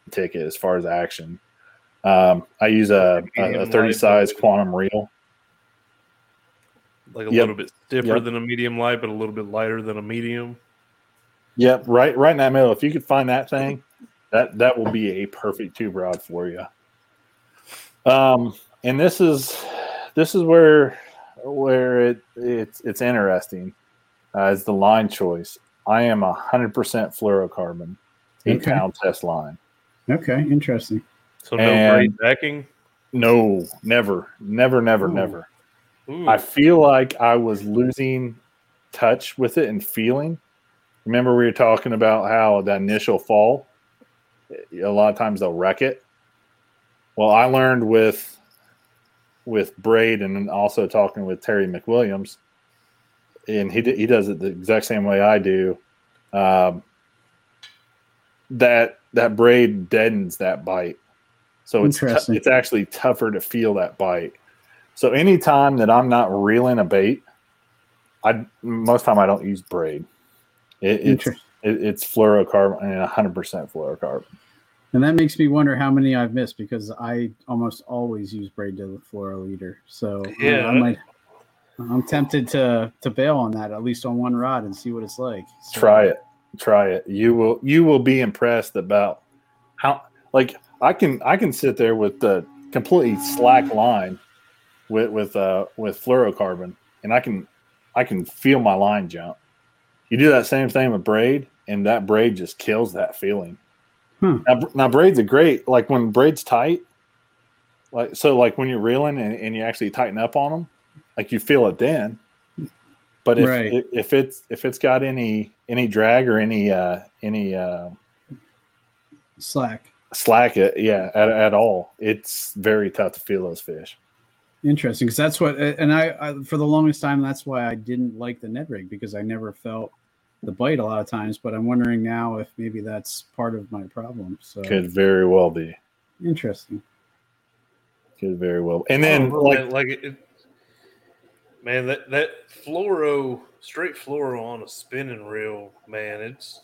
ticket as far as action. Um, I use a, a, a 30 size quantum reel. Like a Yep. little bit stiffer Yep. than a medium light, but a little bit lighter than a medium. Yep, right, right in that middle. If you could find that thing, that that will be a perfect tube rod for you. Um, and this is this is where where it it's it's interesting. Uh, is the line choice? I am a hundred percent fluorocarbon, eight Okay. pound test line. Okay, interesting. So no And- braid backing. No, never, never, never, Ooh. never. Ooh. I feel like I was losing touch with it and feeling. Remember, we were talking about how that initial fall, a lot of times they'll wreck it. Well, I learned with with Braid and also talking with Terry McWilliams, and he he does it the exact same way I do. Um, that that braid deadens that bite, so it's tou- Interesting. it's actually tougher to feel that bite. So anytime that I'm not reeling a bait, I most time I don't use braid. It, it's it, it's fluorocarbon and 100 percent fluorocarbon. And that makes me wonder how many I've missed because I almost always use braid to the fluoro leader. So Yeah. I might. I'm tempted to to bail on that at least on one rod and see what it's like. So- Try it, try it. You will you will be impressed about how like I can I can sit there with the completely slack line with with uh with fluorocarbon and I can I can feel my line jump. You do that same thing with braid, and that braid just kills that feeling. Hmm. Now, now braids are great. Like when braid's tight, like so, like when you're reeling and, and you actually tighten up on them, like you feel it then. But if Right. if, if it's if it's got any any drag or any uh any uh Slack. slack it yeah at, at all, it's very tough to feel those fish. Interesting, because that's what, and I, I for the longest time that's why I didn't like the Ned rig because I never felt the bite a lot of times. But I'm wondering now if maybe that's part of my problem. So Could very well be. interesting. Could very well. And then Oh, like man, like it, man, that that fluoro, straight fluoro on a spinning reel, man, it's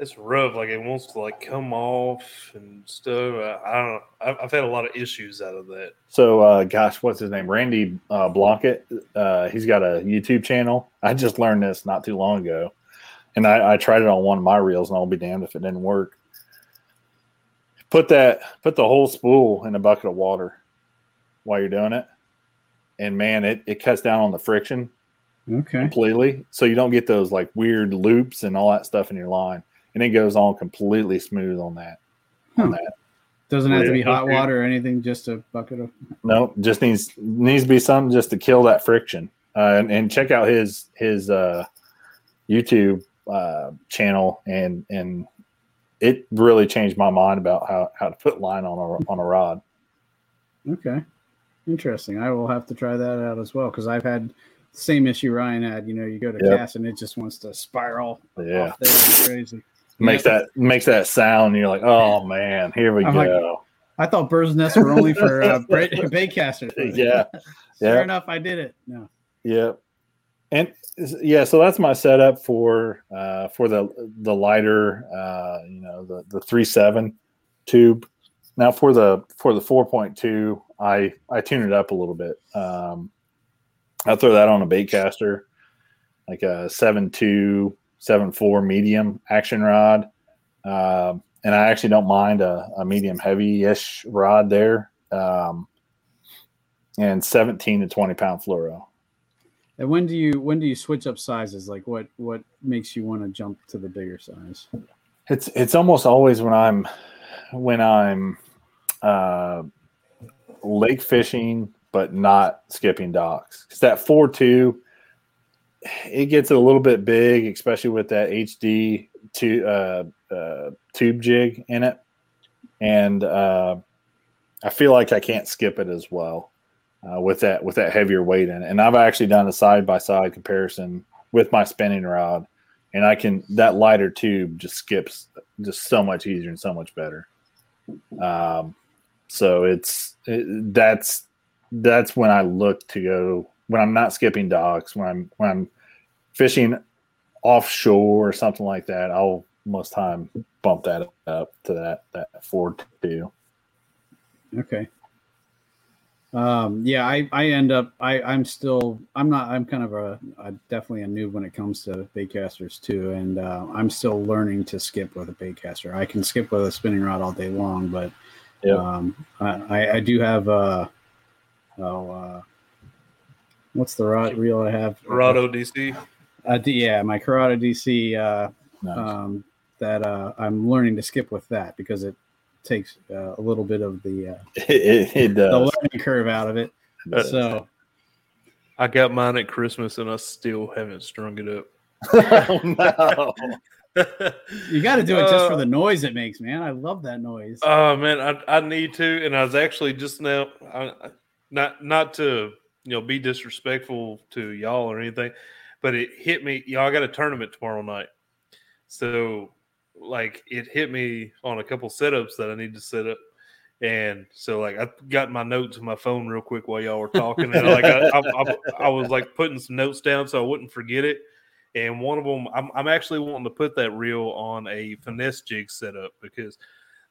it's rough. Like it wants to like come off and stuff. I, I don't know. I've, I've had a lot of issues out of that. So, uh, gosh, what's his name? Randy uh, Blaukat. Uh, he's got a YouTube channel. I just learned this not too long ago, and I, I tried it on one of my reels, and I'll be damned if it didn't work. Put that, put the whole spool in a bucket of water while you're doing it, and man, it it cuts down on the friction Okay, completely, so you don't get those like weird loops and all that stuff in your line, and it goes on completely smooth on that. On that. doesn't have to be hot water or anything. Just a bucket of. No, just needs needs to be something just to kill that friction. Uh, and, and check out his his uh, YouTube uh, channel, and and it really changed my mind about how, how to put line on a on a rod. Okay, interesting. I will have to try that out as well because I've had the same issue Ryan had. You know, you go to Yep. cast and it just wants to spiral. Yeah, off there. It's crazy. makes that makes that sound. And you're like, oh man, here we I'm like, go. I thought birds' nests were only for uh, bait, bait casters. yeah, Fair enough. I did it. No. yeah, and yeah. So that's my setup for uh, for the the lighter, uh, you know, the the three seven tube. Now for the for the four point two, I I tune it up a little bit. Um, I throw that on a bait caster, like a seven two seven four medium action rod, um, and I actually don't mind a, a medium heavy ish rod there. Um, and 17 to 20 pound fluoro. And when do you when do you switch up sizes? Like what what makes you want to jump to the bigger size? It's it's almost always when I'm when I'm uh, lake fishing, but not skipping docks. Because that four two, it gets a little bit big, especially with that HD two uh, uh, tube jig in it, and uh, I feel like I can't skip it as well uh, with that with that heavier weight in it. And I've actually done a side by side comparison with my spinning rod, and I can that lighter tube just skips just so much easier and so much better. Um, so it's it, that's that's when I look to go when I'm not skipping docks when I'm when I'm fishing offshore or something like that. I'll most time bump that up to that that four two. Okay. Um, yeah, I, I end up I I'm still I'm not I'm kind of a, a definitely a noob when it comes to baitcasters too, and uh, I'm still learning to skip with a baitcaster. I can skip with a spinning rod all day long, but Yeah. um, I, I do have uh oh uh, what's the rod reel I have? Curado DC. Uh, yeah, my Curado DC uh, Nice. um, that uh, I'm learning to skip with that because it takes uh, a little bit of the uh, It, it, it the learning curve out of it. Uh, So I got mine at Christmas and I still haven't strung it up. oh, no. you got to do it just for Uh, the noise it makes, man. I love that noise. Oh man, I, I need to, and I was actually just now, I, I- not not to you know be disrespectful to y'all or anything, but it hit me. Y'all got a tournament tomorrow night, so like it hit me on a couple setups that I need to set up, and so like I got my notes on my phone real quick while y'all were talking, and like I, I, I, I was like putting some notes down so I wouldn't forget it. And one of them, I'm, I'm actually wanting to put that reel on a finesse jig setup because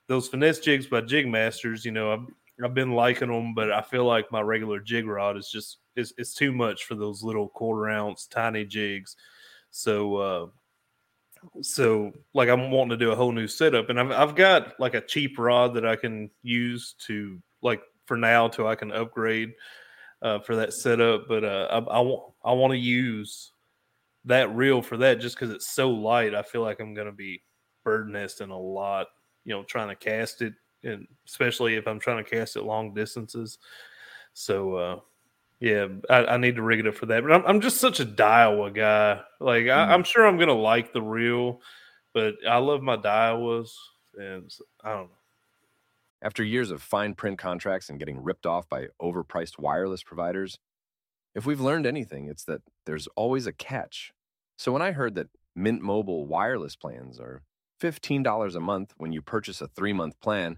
those finesse jigs by Jig Masters, you know, I've, been liking them, but I feel like my regular jig rod is just is it's too much for those little quarter ounce tiny jigs. So, uh, so like I'm wanting to do a whole new setup, and I've I've got like a cheap rod that I can use to like for now till I can upgrade uh, for that setup. But uh, I, I want I want to use that reel for that just because it's so light. I feel like I'm gonna be bird nesting a lot you know trying to cast it and especially if i'm trying to cast it long distances. So uh yeah i, I need to rig it up for that but i'm, I'm just such a daiwa guy. Like I, i'm sure i'm gonna like the reel but i love my daiwas and i don't know. After years of fine print contracts and getting ripped off by overpriced wireless providers, if we've learned anything, it's that there's always a catch. So when I heard that Mint Mobile wireless plans are $15 a month when you purchase a three month plan,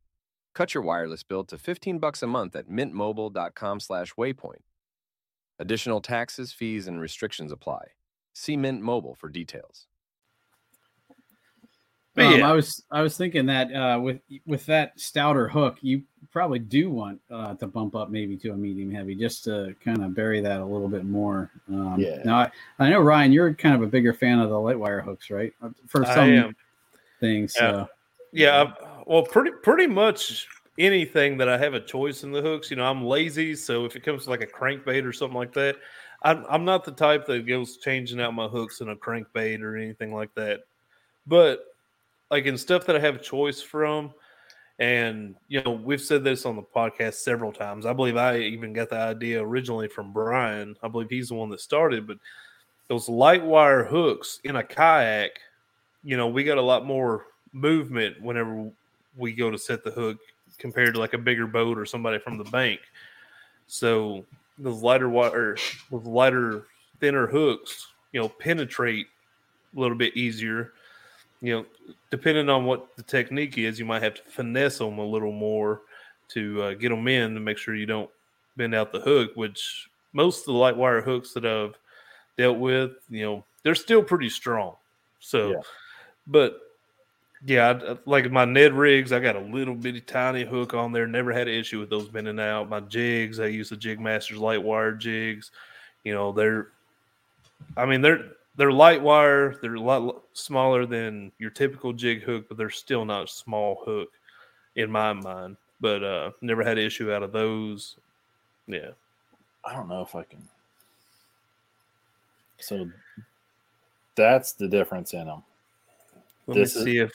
Cut your wireless bill to 15 bucks a month at mintmobile.com/waypoint. Additional taxes, fees and restrictions apply. See Mint Mobile for details. But Um, yeah. I was I was thinking that uh, with with that stouter hook, you probably do want uh, to bump up maybe to a medium heavy just to kind of bury that a little bit more. Um, Yeah. Now I, I know Ryan, you're kind of a bigger fan of the light wire hooks, right? Uh, For I some am. things. Yeah. So. Yeah, I've, well, pretty pretty much anything that I have a choice in the hooks. You know, I'm lazy, so if it comes to like a crankbait or something like that, I'm I'm not the type that goes changing out my hooks in a crankbait or anything like that. But like in stuff that I have a choice from, and you know, we've said this on the podcast several times. I believe I even got the idea originally from Brian. I believe he's the one that started, but those light wire hooks in a kayak, you know, we got a lot more movement whenever we go to set the hook compared to like a bigger boat or somebody from the bank. So those lighter wire, with lighter, thinner hooks, you know, penetrate a little bit easier. You know, depending on what the technique is, you might have to finesse them a little more to uh, get them in to make sure you don't bend out the hook. Which most of the light wire hooks that I've dealt with, you know, they're still pretty strong. So, Yeah. but yeah, I- like my Ned rigs, I got a little bitty tiny hook on there. Never had an issue with those bending out. My jigs, I use the Jig Masters light wire jigs. You know, they're, I mean, they're they're light wire. They're a lot smaller than your typical jig hook, but they're still not small hook in my mind. But uh never had an issue out of those. Yeah. I don't know if I can. So that's the difference in them. Let This me is- see if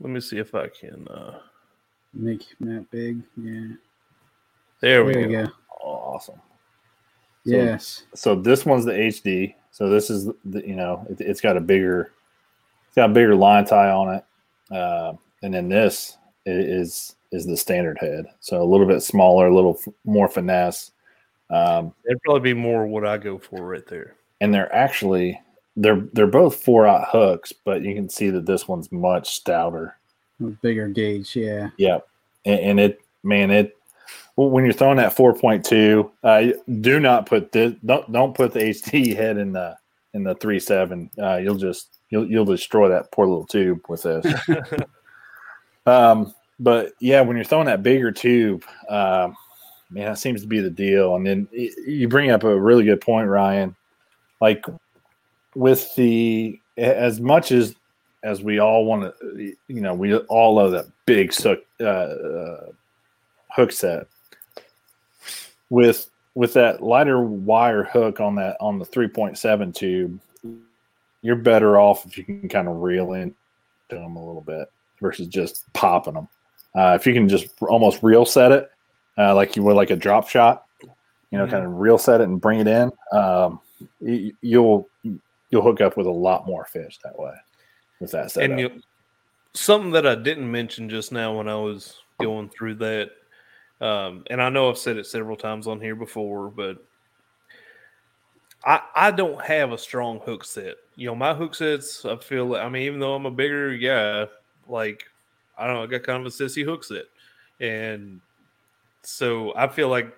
let me see if I can uh Make that big. Yeah. there we There go. you go. Awesome. So- Yes. So this one's the HD. So this is the you know it, it's got a bigger, it's got a bigger line tie on it, uh, and then this is is the standard head. So a little bit smaller, a little f- more finesse. Um, That'd probably be more what I go for right there. and they're actually they're they're both four aught hooks, but you can see that this one's much stouter. Bigger gauge. Yeah. Yep, and, and it man it when you're throwing that four point two, uh, do not put this don't don't put the HD head in the in the three seven. Uh, you'll just you'll you'll destroy that poor little tube with this. um, but yeah, when you're throwing that bigger tube, um, man, that seems to be the deal. And then y- you bring up a really good point, Ryan. Like with the as much as as we all want to, you know, we all love that big suck, uh, uh, hook set. With with that lighter wire hook on that on the three point seven tube, you're better off if you can kind of reel into them a little bit versus just popping them. Uh, if you can just almost reel set it, uh, like you would like a drop shot, you know, Mhm. kind of reel set it and bring it in, um, y- you'll you'll hook up with a lot more fish that way with that setup. And you, something that I didn't mention just now when I was going through that, um, and I know I've said it several times on here before, but I I don't have a strong hook set. You know, my hook sets, I feel. I mean, even though I'm a bigger guy, like I don't know, I got kind of a sissy hook set, and so I feel like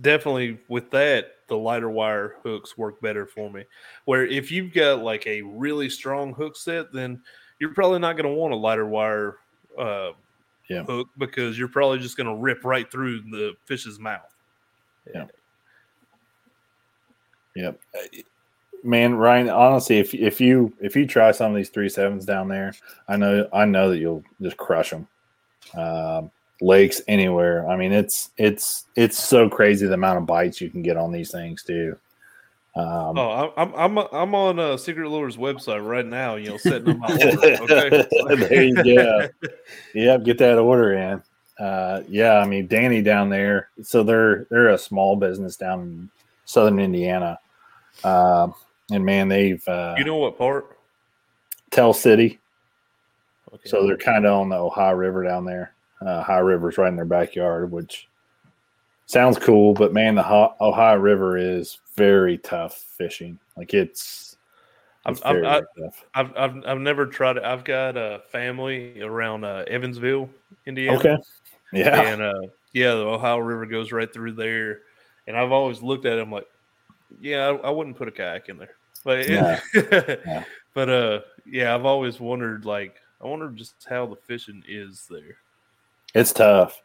definitely with that the lighter wire hooks work better for me where if you've got like a really strong hook set then you're probably not going to want a lighter wire uh, Yeah. hook because you're probably just going to rip right through the fish's mouth Yeah. Yep. Man, Ryan, honestly, if if you if you try some of these three sevens down there, I know I know that you'll just crush them. Um, lakes anywhere. I mean, it's it's it's so crazy the amount of bites you can get on these things too. Um, oh i'm i'm i'm on uh, secret lures website right now you know setting up my order okay there you go. Yep, get that order in. Uh, yeah, I mean Danny down there. So they're they're a small business down in southern Indiana, um, and man, they've uh, you know what part Tell City. okay. So they're kind of on the Ohio River down there. Uh, Ohio River's right in their backyard, which sounds cool. But man, the Ohio River is very tough fishing. Like it's, I've- it's I've- very, I- very. I've, I've I've never tried it. I've got a family around uh, Evansville, Indiana. Okay. Yeah. And uh, yeah, the Ohio River goes right through there. And I've always looked at it. I'm like, yeah, I, I wouldn't put a kayak in there. But No. No. but uh, yeah, I've always wondered. Like, I wonder just how the fishing is there. It's tough.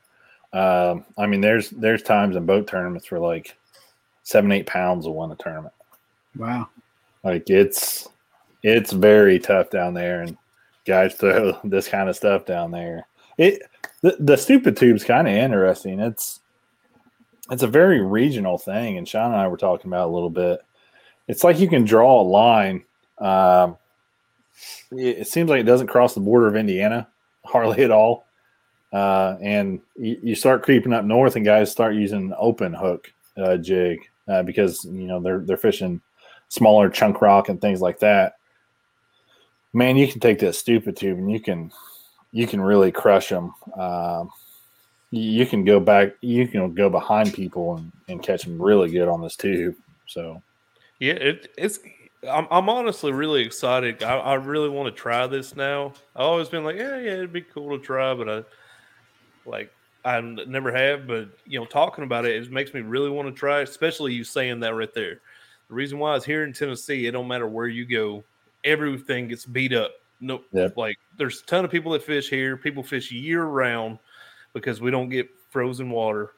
Um, I mean, there's there's times in boat tournaments where like seven eight pounds will win a tournament. Wow. Like it's it's very tough down there, and guys throw this kind of stuff down there. It the, the stupid tube's kind of interesting. It's it's a very regional thing, and Sean and I were talking about it a little bit. It's like you can draw a line. Um, it, it seems like it doesn't cross the border of Indiana hardly at all. Uh, and you, you start creeping up north, and guys start using open hook uh, jig uh, because you know they're they're fishing smaller chunk rock and things like that. Man, you can take that stupid tube and you can you can really crush them. Um, you, can go back, you can go behind people and, and catch them really good on this tube. So Yeah, it, it's. I'm, I'm honestly really excited. I, I really want to try this now. I've always been like, yeah, yeah, it'd be cool to try, but I like I never have. But you know, talking about it, it makes me really want to try. Especially you saying that right there, The reason why is here in Tennessee, it don't matter where you go, everything gets beat up. No, Yep. like there's a ton of people that fish here. People fish year round because we don't get frozen water.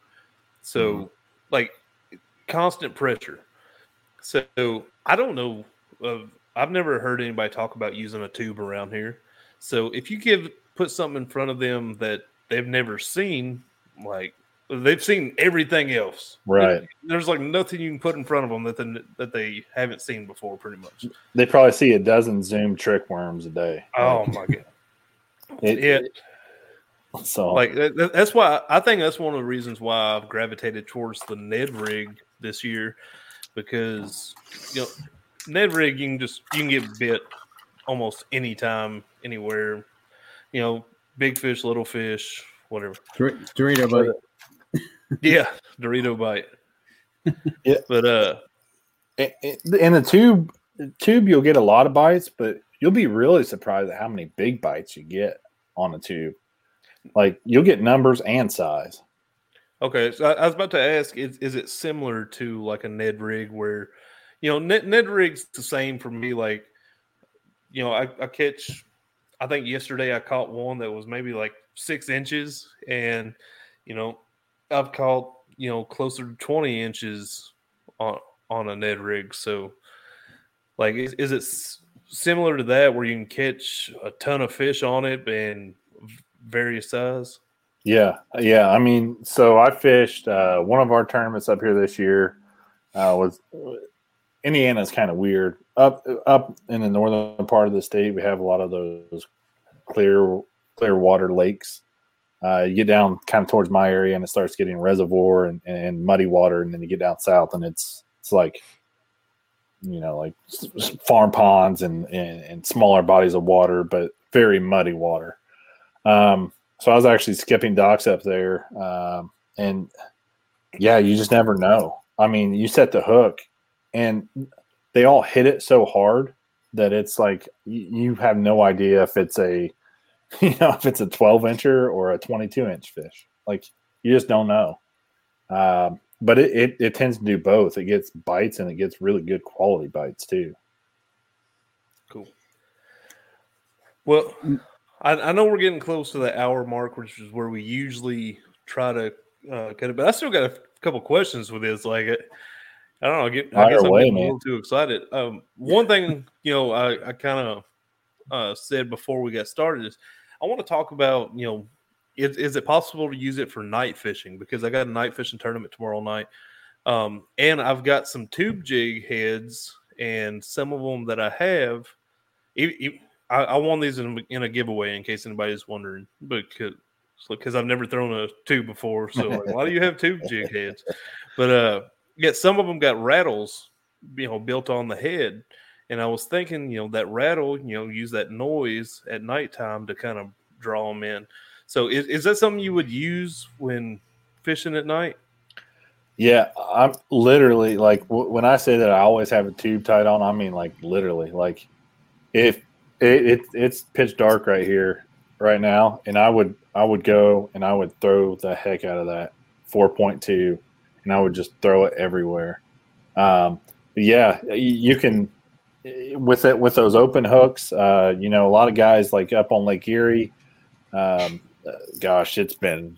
So, Mm-hmm. like, constant pressure. So I don't know. Of, I've never heard anybody talk about using a tube around here. So if you give put something in front of them that they've never seen, like they've seen everything else, Right. There's like nothing you can put in front of them that they, that they haven't seen before, pretty much. They probably see a dozen Zoom trick worms a day. Oh my god! It, It so like that- that- that's why I think that's one of the reasons why I've gravitated towards the Ned rig this year because you know Ned rig you can just you can get bit almost anytime anywhere you know big fish little fish whatever Dor- Dorito bite. yeah Dorito bite Yeah. but uh i- i- in the tube tube you'll get a lot of bites, but you'll be really surprised at how many big bites you get on a tube. Like you'll get numbers and size. Okay, so I, I was about to ask: is, is it similar to like a Ned rig, where you know Ned, Ned rig's the same for me? Like, you know, I, I catch. I think yesterday I caught one that was maybe like six inches, and you know, I've caught you know closer to twenty inches on on a Ned rig. So, like, is, is it similar to that where you can catch a ton of fish on it and various size? Yeah, yeah. I mean, so I fished uh, one of our tournaments up here this year. Uh, was Indiana's kind of weird. Up up in the northern part of the state, we have a lot of those clear clear water lakes. Uh, you get down kind of towards my area, and it starts getting reservoir and, and muddy water, and then you get down south, and it's it's like you know like farm ponds and, and and smaller bodies of water, but very muddy water. Um, so I was actually skipping docks up there, um, and yeah, you just never know. I mean, you set the hook, and they all hit it so hard that it's like you, have no idea if it's a you know if it's a 12 incher or a 22 inch fish. Like you just don't know. Um, but it, it it tends to do both. It gets bites and it gets really good quality bites too. Cool. Well, I, I know we're getting close to the hour mark, which is where we usually try to uh, cut it. But I still got a couple questions with this. Like, uh, I don't know. I, get, I guess I'm getting a man. little too excited. Um, one thing, you know, I, I kind of uh, said before we got started is I want to talk about, you know, is, is it possible to use it for night fishing? Because I got a night fishing tournament tomorrow night. Um, and I've got some tube jig heads, and some of them that I have, I, I won these in, in a giveaway in case anybody's wondering, because because I've never thrown a tube before. So like, why do you have tube jig heads? But uh, yeah, some of them got rattles, you know, built on the head. And I was thinking, you know, that rattle, you know, use that noise at nighttime to kind of draw them in. So is, is that something you would use when fishing at night? Yeah, I'm literally like w- when I say that I always have a tube tied on. I mean like literally like if it, it it's pitch dark right here right now, and I would I would go and I would throw the heck out of that 4.2, and I would just throw it everywhere. Um, yeah, you can with it with those open hooks. Uh, you know, a lot of guys like up on Lake Erie. Um, gosh, it's been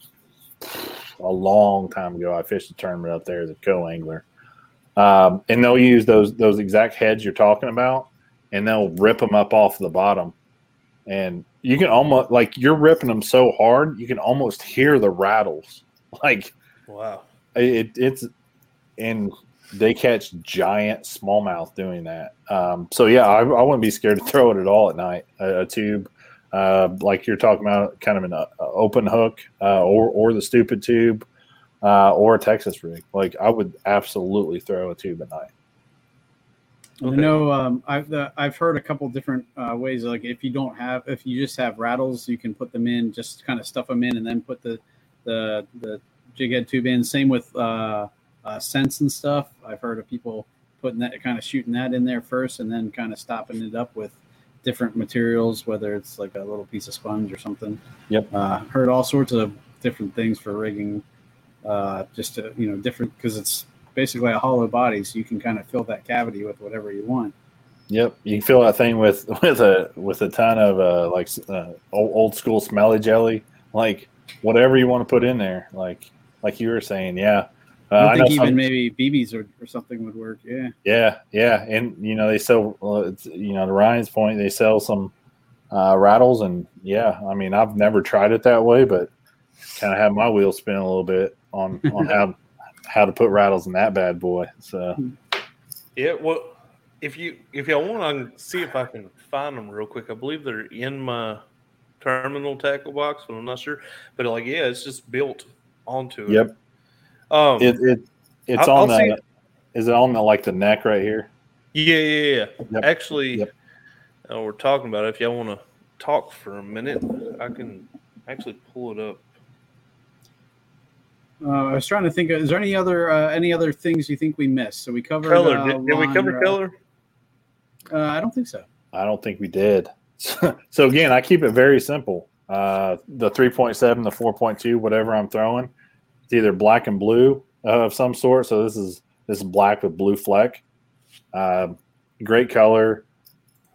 a long time ago. I fished a tournament up there as a co-angler, um, and they'll use those those exact heads you're talking about, and they'll rip them up off the bottom, and you can almost like you're ripping them so hard you can almost hear the rattles. Like Wow. It, it's and they catch giant smallmouth doing that. Um, so yeah, I, I wouldn't be scared to throw it at all at night. A, a tube, uh, like you're talking about, kind of an uh, open hook, uh, or or the stupid tube, uh, or a Texas rig. Like I would absolutely throw a tube at night. I know um, I've uh, I've heard a couple different uh, ways. Like if you don't have, if you just have rattles, you can put them in, just kind of stuff them in, and then put the the the jig head tube in. Same with uh, uh, scents and stuff. I've heard of people putting that, kind of shooting that in there first, and then kind of stopping it up with different materials, whether it's like a little piece of sponge or something. Yep. Uh, heard all sorts of different things for rigging. Uh, just to you know, different because it's basically a hollow body, so you can kind of fill that cavity with whatever you want. Yep, you can fill that thing with with a with a ton of uh, like uh, old, old school smelly jelly, like whatever you want to put in there. Like like you were saying, yeah. Uh, I I think know even some- maybe BBs or, or something would work. Yeah. Yeah, yeah, and you know they sell. Uh, you know, to Ryan's point, they sell some uh, rattles, and yeah, I mean, I've never tried it that way, but kind of had my wheels spin a little bit on on how how to put rattles in that bad boy. So Yeah, well, if you if y'all want, I can see if I can find them real quick. I believe they're in my terminal tackle box, but I'm not sure. But like, yeah, it's just built onto it. yep, Um, it, it it's I'll- on I'll the. Is it on the like the neck right here? yeah, yeah, yeah. Yep. Actually, Yep. uh, we're talking about it. If y'all want to talk for a minute, I can actually pull it up. Uh, I was trying to think. Is there any other uh, any other things you think we missed? So we covered Color. Uh, Did, did we cover color? Uh, I don't think so. I don't think we did. so again, I keep it very simple. Uh, the 3.7, the 4.2, whatever I'm throwing, it's either black and blue uh, of some sort. So this is this is black with blue fleck. Um, great color.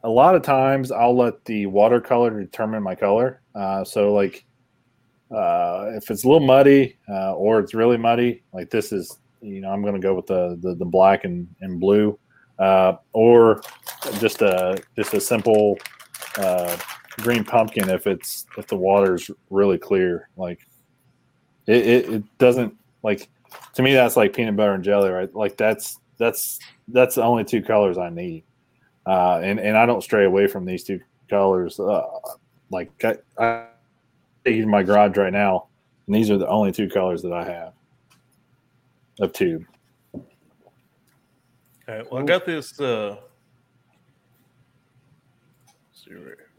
A lot of times I'll let the watercolor determine my color. Uh, so like uh, if it's a little muddy uh, or it's really muddy, like this is, you know, I'm going to go with the, the the black and and blue, uh, or just a just a simple uh, green pumpkin if it's if the water's really clear. Like it, it, it doesn't like to me that's like peanut butter and jelly, right? Like that's that's that's the only two colors I need, uh, and and I don't stray away from these two colors. Uh, like I, I use my garage right now, and these are the only two colors that I have of tube. All right. Well, I got this. Uh, see right here.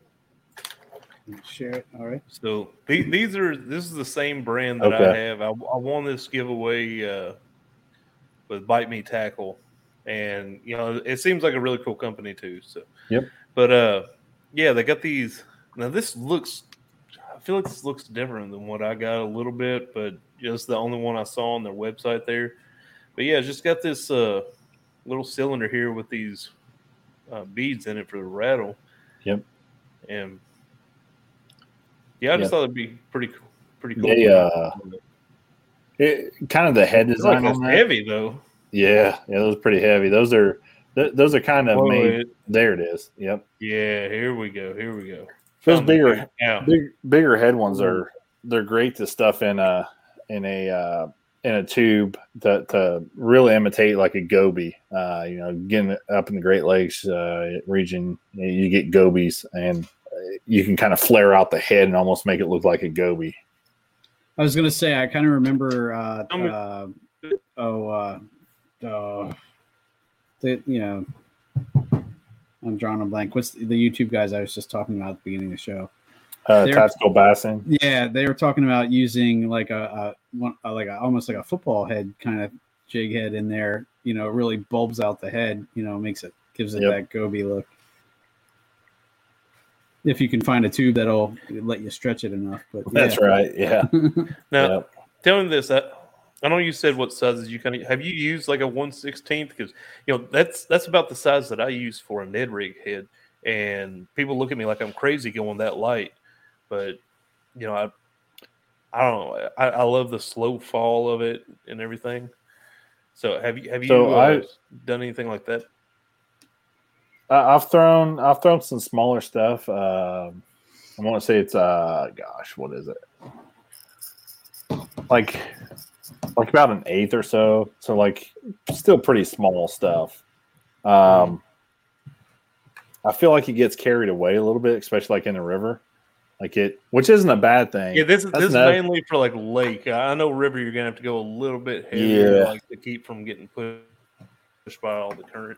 Share it. All right. So the- these are this is the same brand that I have. I, I won this giveaway uh, with Bite Me Tackle, and you know it seems like a really cool company too. So Yep. But uh, yeah, they got these. Now this looks. I feel like this looks different than what I got a little bit, but just the only one I saw on their website there. But yeah, just got this uh, little cylinder here with these uh, beads in it for the rattle. Yep. And yeah, I just thought it'd be pretty cool. Pretty cool. They, uh, It, kind of the head like design that's on that. heavy though. Yeah, yeah, those are pretty heavy. Those are th- those are kind of Whoa, made. it- There it is. Yep. yeah, here we go. Here we go. Those Found bigger, big, bigger head ones are they're great to stuff in a in a uh, in a tube to, to really imitate like a goby. Uh, you know, getting up in the Great Lakes uh, region, you, know, you get gobies, and you can kind of flare out the head and almost make it look like a goby. I was gonna say I kind of remember. Uh, uh, oh, uh, uh, the, you know, I'm drawing a blank. What's the, the YouTube guys I was just talking about at the beginning of the show? Uh, They're- tactical bassin. Yeah, they were talking about using like a, a one uh, like a, almost like a football head kind of jig head in there. You know, it really bulbs out the head. You know, makes it gives it Yep. that goby look. If you can find a tube that'll let you stretch it enough, but That's right. Yeah. Now, Yep. tell me this. I, I know you said what sizes you kind of have you used like a one sixteenth because you know that's that's about the size that I use for a Ned rig head, and people look at me like I'm crazy going that light, but you know I I don't know I, I love the slow fall of it and everything. So have you have you So uh, I- done anything like that? I- I've thrown I've thrown some smaller stuff. Um I want to say it's uh gosh, what is it? Like like about an eighth or so. So like still pretty small stuff. Um I feel like it gets carried away a little bit, especially like in the river. Like it which isn't a bad thing. Yeah, this is this is mainly for like lake. I know river, you're gonna have to go a little bit heavier, Yeah. like to keep from getting pushed by all the current.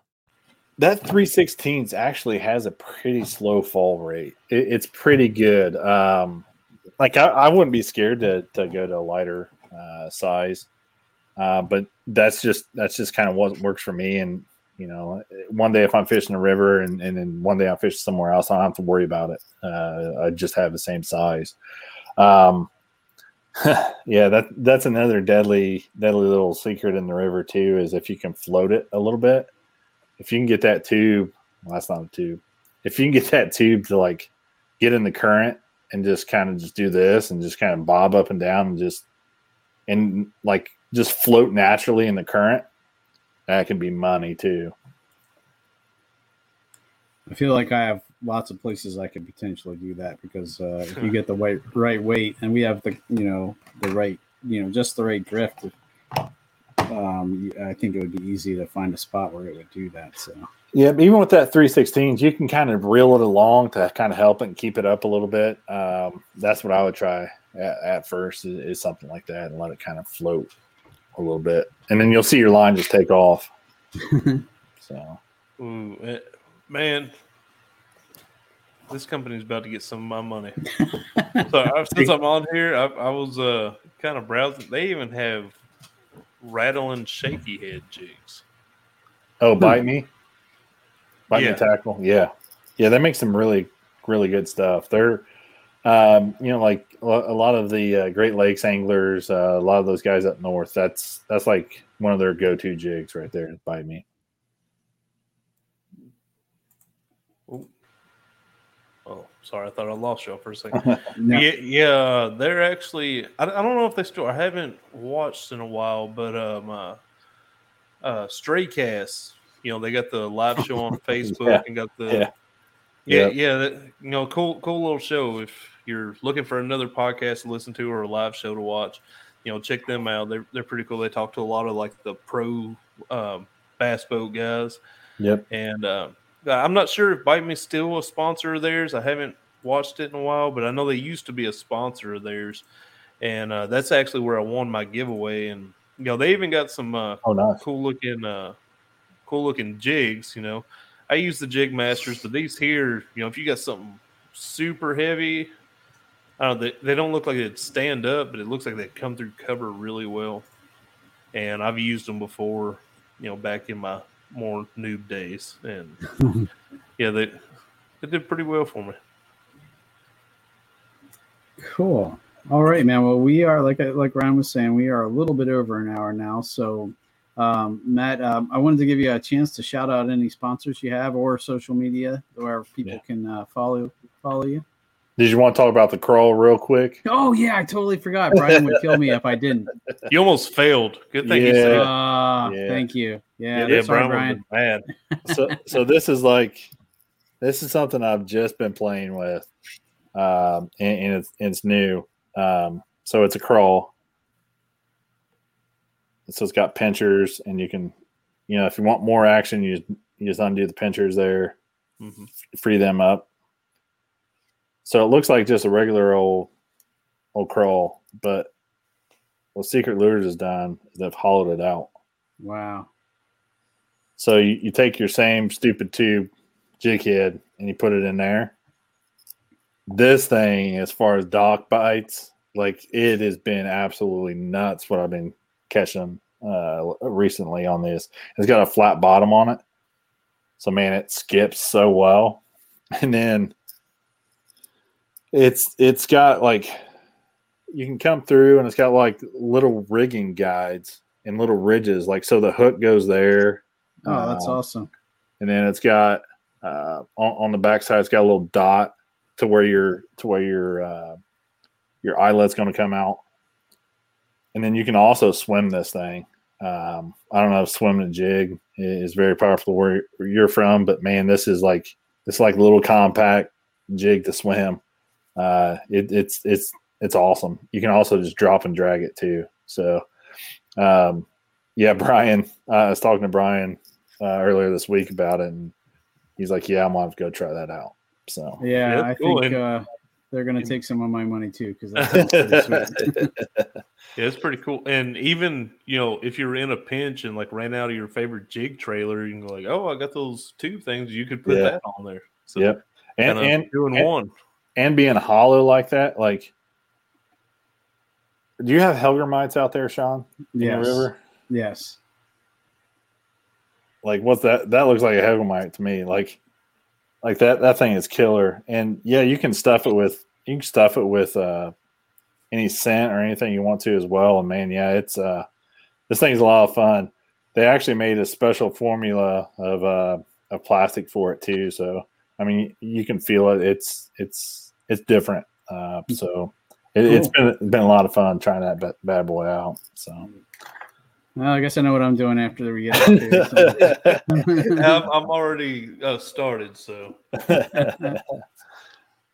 That 316s actually has a pretty slow fall rate. It, it's pretty good. Um, like I, I, wouldn't be scared to, to go to a lighter uh, size, uh, but that's just that's just kind of what works for me. And you know, one day if I'm fishing a river and, and then one day I'm fishing somewhere else, I don't have to worry about it. Uh, I just have the same size. Um, yeah, that that's another deadly deadly little secret in the river too. Is if you can float it a little bit, if you can get that tube, well, that's not a tube. If you can get that tube to like get in the current and just kind of just do this and just kind of bob up and down and just and like just float naturally in the current, that can be money too. I feel like I have lots of places I could potentially do that because uh, if you get the right right weight and we have the you know the right you know just the right drift, um, I think it would be easy to find a spot where it would do that. So yeah, even with that 316s, you can kind of reel it along to kind of help it and keep it up a little bit. Um, that's what I would try at, at first is, is something like that and let it kind of float a little bit, and then you'll see your line just take off. so, Ooh, it, man, this company's about to get some of my money. so since I'm on here, I, I was uh, kind of browsing. They even have rattling shaky head jigs. Oh, bite me, bite yeah. me tackle. Yeah, yeah, they make some really really good stuff. They're um, you know, like a lot of the uh, Great Lakes anglers, uh, a lot of those guys up north. That's that's like one of their go-to jigs right there. Bite me. Oh, sorry, I thought I lost y'all for a second. no. Yeah, yeah, they're actually. I, I don't know if they still. I haven't watched in a while, but um, uh, uh, Stray Cast. You know, they got the live show on Facebook yeah. and got the. Yeah. Yeah, yep. yeah, that, you know, cool, cool little show. If you're looking for another podcast to listen to or a live show to watch, you know, check them out. They're they're pretty cool. They talk to a lot of like the pro um, bass boat guys. Yep. And uh, I'm not sure if Bite Me still a sponsor of theirs. I haven't watched it in a while, but I know they used to be a sponsor of theirs, and uh, that's actually where I won my giveaway. And you know, they even got some uh, oh, nice. cool looking, uh, cool looking jigs. You know, I use the Jig Masters, but these here, you know, if you got something super heavy, I don't know, they, they don't look like they'd stand up, but it looks like they come through cover really well. And I've used them before, you know, back in my more noob days, and yeah, they they did pretty well for me. Cool. All right, man. Well, we are like like Ryan was saying, we are a little bit over an hour now. So, um, Matt, um, I wanted to give you a chance to shout out any sponsors you have or social media where people yeah. can uh, follow follow you. Did you want to talk about the crawl real quick? Oh yeah, I totally forgot. Brian would kill me if I didn't. You almost failed. Good thing yeah. you said. Uh, yeah. Thank you. Yeah, yeah, Brian. Brian. Bad. so, so this is like, this is something I've just been playing with, um, and, and it's it's new. Um, so it's a crawl. So it's got pinchers, and you can, you know, if you want more action, you you just undo the pinchers there, mm-hmm. free them up so it looks like just a regular old old crawl, but what Secret Lures has done is they've hollowed it out. Wow. So you, you take your same stupid tube jig head and you put it in there. This thing, as far as dock bites, like it has been absolutely nuts what I've been catching uh, recently on this. It's got a flat bottom on it. So man, it skips so well. And then it's it's got like you can come through and it's got like little rigging guides and little ridges like so the hook goes there oh that's uh, awesome. and then it's got uh, on, on, the backside it's got a little dot to where your to where your uh, your eyelet's going to come out. And then you can also swim this thing. Um, i don't know if swimming a jig is very powerful where you're from but man this is like it's like a little compact jig to swim uh, it, it's it's it's awesome. You can also just drop and drag it too. So, um, yeah, Brian, uh, I was talking to Brian uh, earlier this week about it, and he's like, "Yeah, I'm gonna have to go try that out." So yeah, I cool. think uh, they're gonna take some of my money too because that's pretty. Yeah, it's pretty cool. And even you know, if you're in a pinch and like ran out of your favorite jig trailer, you can go like, "Oh, I got those two things." You could put Yeah. that on there. So Yep. And kinda and two in and- one. And being hollow like that, like, do you have Hellgrammites out there, Sean? In yes, the river? yes. Like, what's that? That looks like a Hellgrammite to me. Like, like that. That thing is killer. And yeah, you can stuff it with you can stuff it with uh, any scent or anything you want to as well. And man, yeah, it's uh, this thing's a lot of fun. They actually made a special formula of uh, of plastic for it too. So I mean, you can feel it. It's it's it's different. Uh, so it, it's been been a lot of fun trying that ba- bad boy out. So Well, I guess I know what I'm doing after we get here. so. I'm, I'm already uh, started. So, but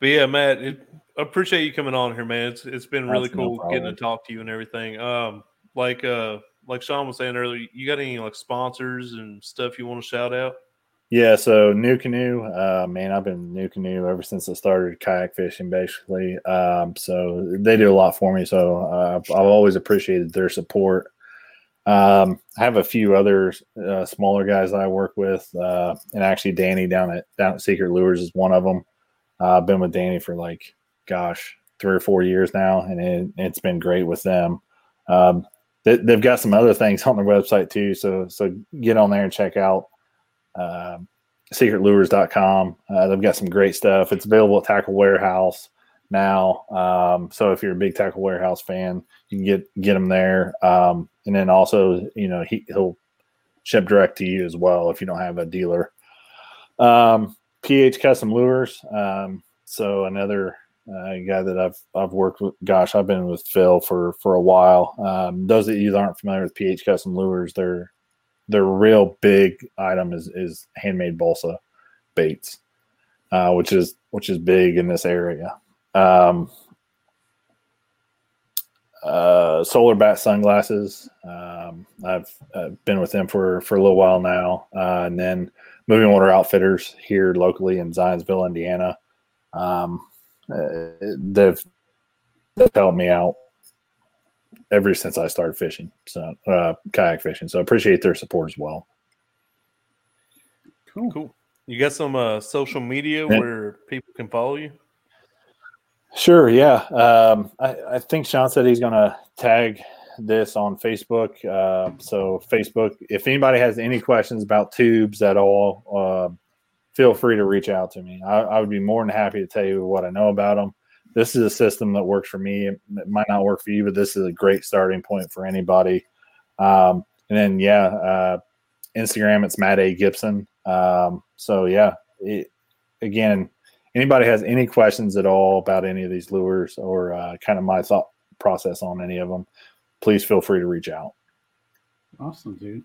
yeah, Matt, it, I appreciate you coming on here, man. It's it's been really That's no cool getting to talk to you and everything. Um, like uh, like Sean was saying earlier, you got any like sponsors and stuff you want to shout out? Yeah, so NuCanoe, uh, man, I've been NuCanoe ever since I started kayak fishing, basically. Um, so they do a lot for me. So uh, I've, always appreciated their support. Um, I have a few other uh, smaller guys that I work with, uh, and actually Danny down at down at Secret Lures is one of them. Uh, I've been with Danny for like, gosh, three or four years now, and it, it's been great with them. Um, they, they've got some other things on their website too, so so get on there and check out um, secretlures.com. Uh, they've got some great stuff. It's available at Tackle Warehouse now. Um, so if you're a big Tackle Warehouse fan, you can get get them there. Um, and then also, you know, he, he'll ship direct to you as well if you don't have a dealer. Um, PH Custom Lures. Um, so another uh, guy that I've I've worked with. Gosh, I've been with Phil for for a while. Um, those of you that aren't familiar with PH Custom Lures, they're their real big item is is handmade balsa baits, uh, which is which is big in this area. Um, uh, solar bat sunglasses. Um, I've uh, been with them for for a little while now, uh, and then Moving Water Outfitters here locally in Zionsville, Indiana. Um, uh, they've, they've helped me out ever since I started fishing, so uh, kayak fishing. So I appreciate their support as well. Cool. Cool. You got some uh, social media Yeah. where people can follow you? Sure, yeah. Um, I, I think Sean said he's going to tag this on Facebook. Uh, so Facebook, if anybody has any questions about tubes at all, uh, feel free to reach out to me. I, I would be more than happy to tell you what I know about them. This is a system that works for me. It might not work for you, but this is a great starting point for anybody. Um, and then, yeah, uh, Instagram, it's Matt A. Gibson. Um, so, yeah, it, again, anybody has any questions at all about any of these lures or uh, kind of my thought process on any of them, please feel free to reach out. Awesome, dude.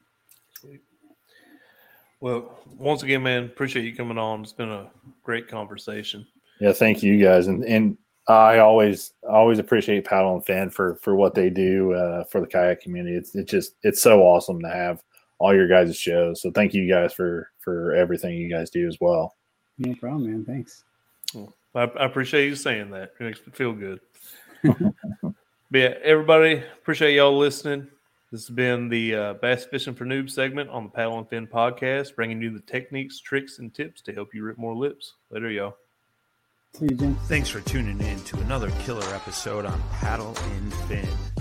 Well, once again, man, appreciate you coming on. It's been a great conversation. Yeah, thank you guys, and and I always always appreciate Paddle and Fin for for what they do uh, for the kayak community. It's it's just it's so awesome to have all your guys' shows. So thank you guys for for everything you guys do as well. No problem, man. Thanks. I, I appreciate you saying that. It makes me feel good. but yeah, everybody, appreciate y'all listening. This has been the uh, Bass Fishing for Noobs segment on the Paddle and Fin podcast, bringing you the techniques, tricks, and tips to help you rip more lips. Later, y'all. Jim. Thanks for tuning in to another killer episode on Paddle and Fin.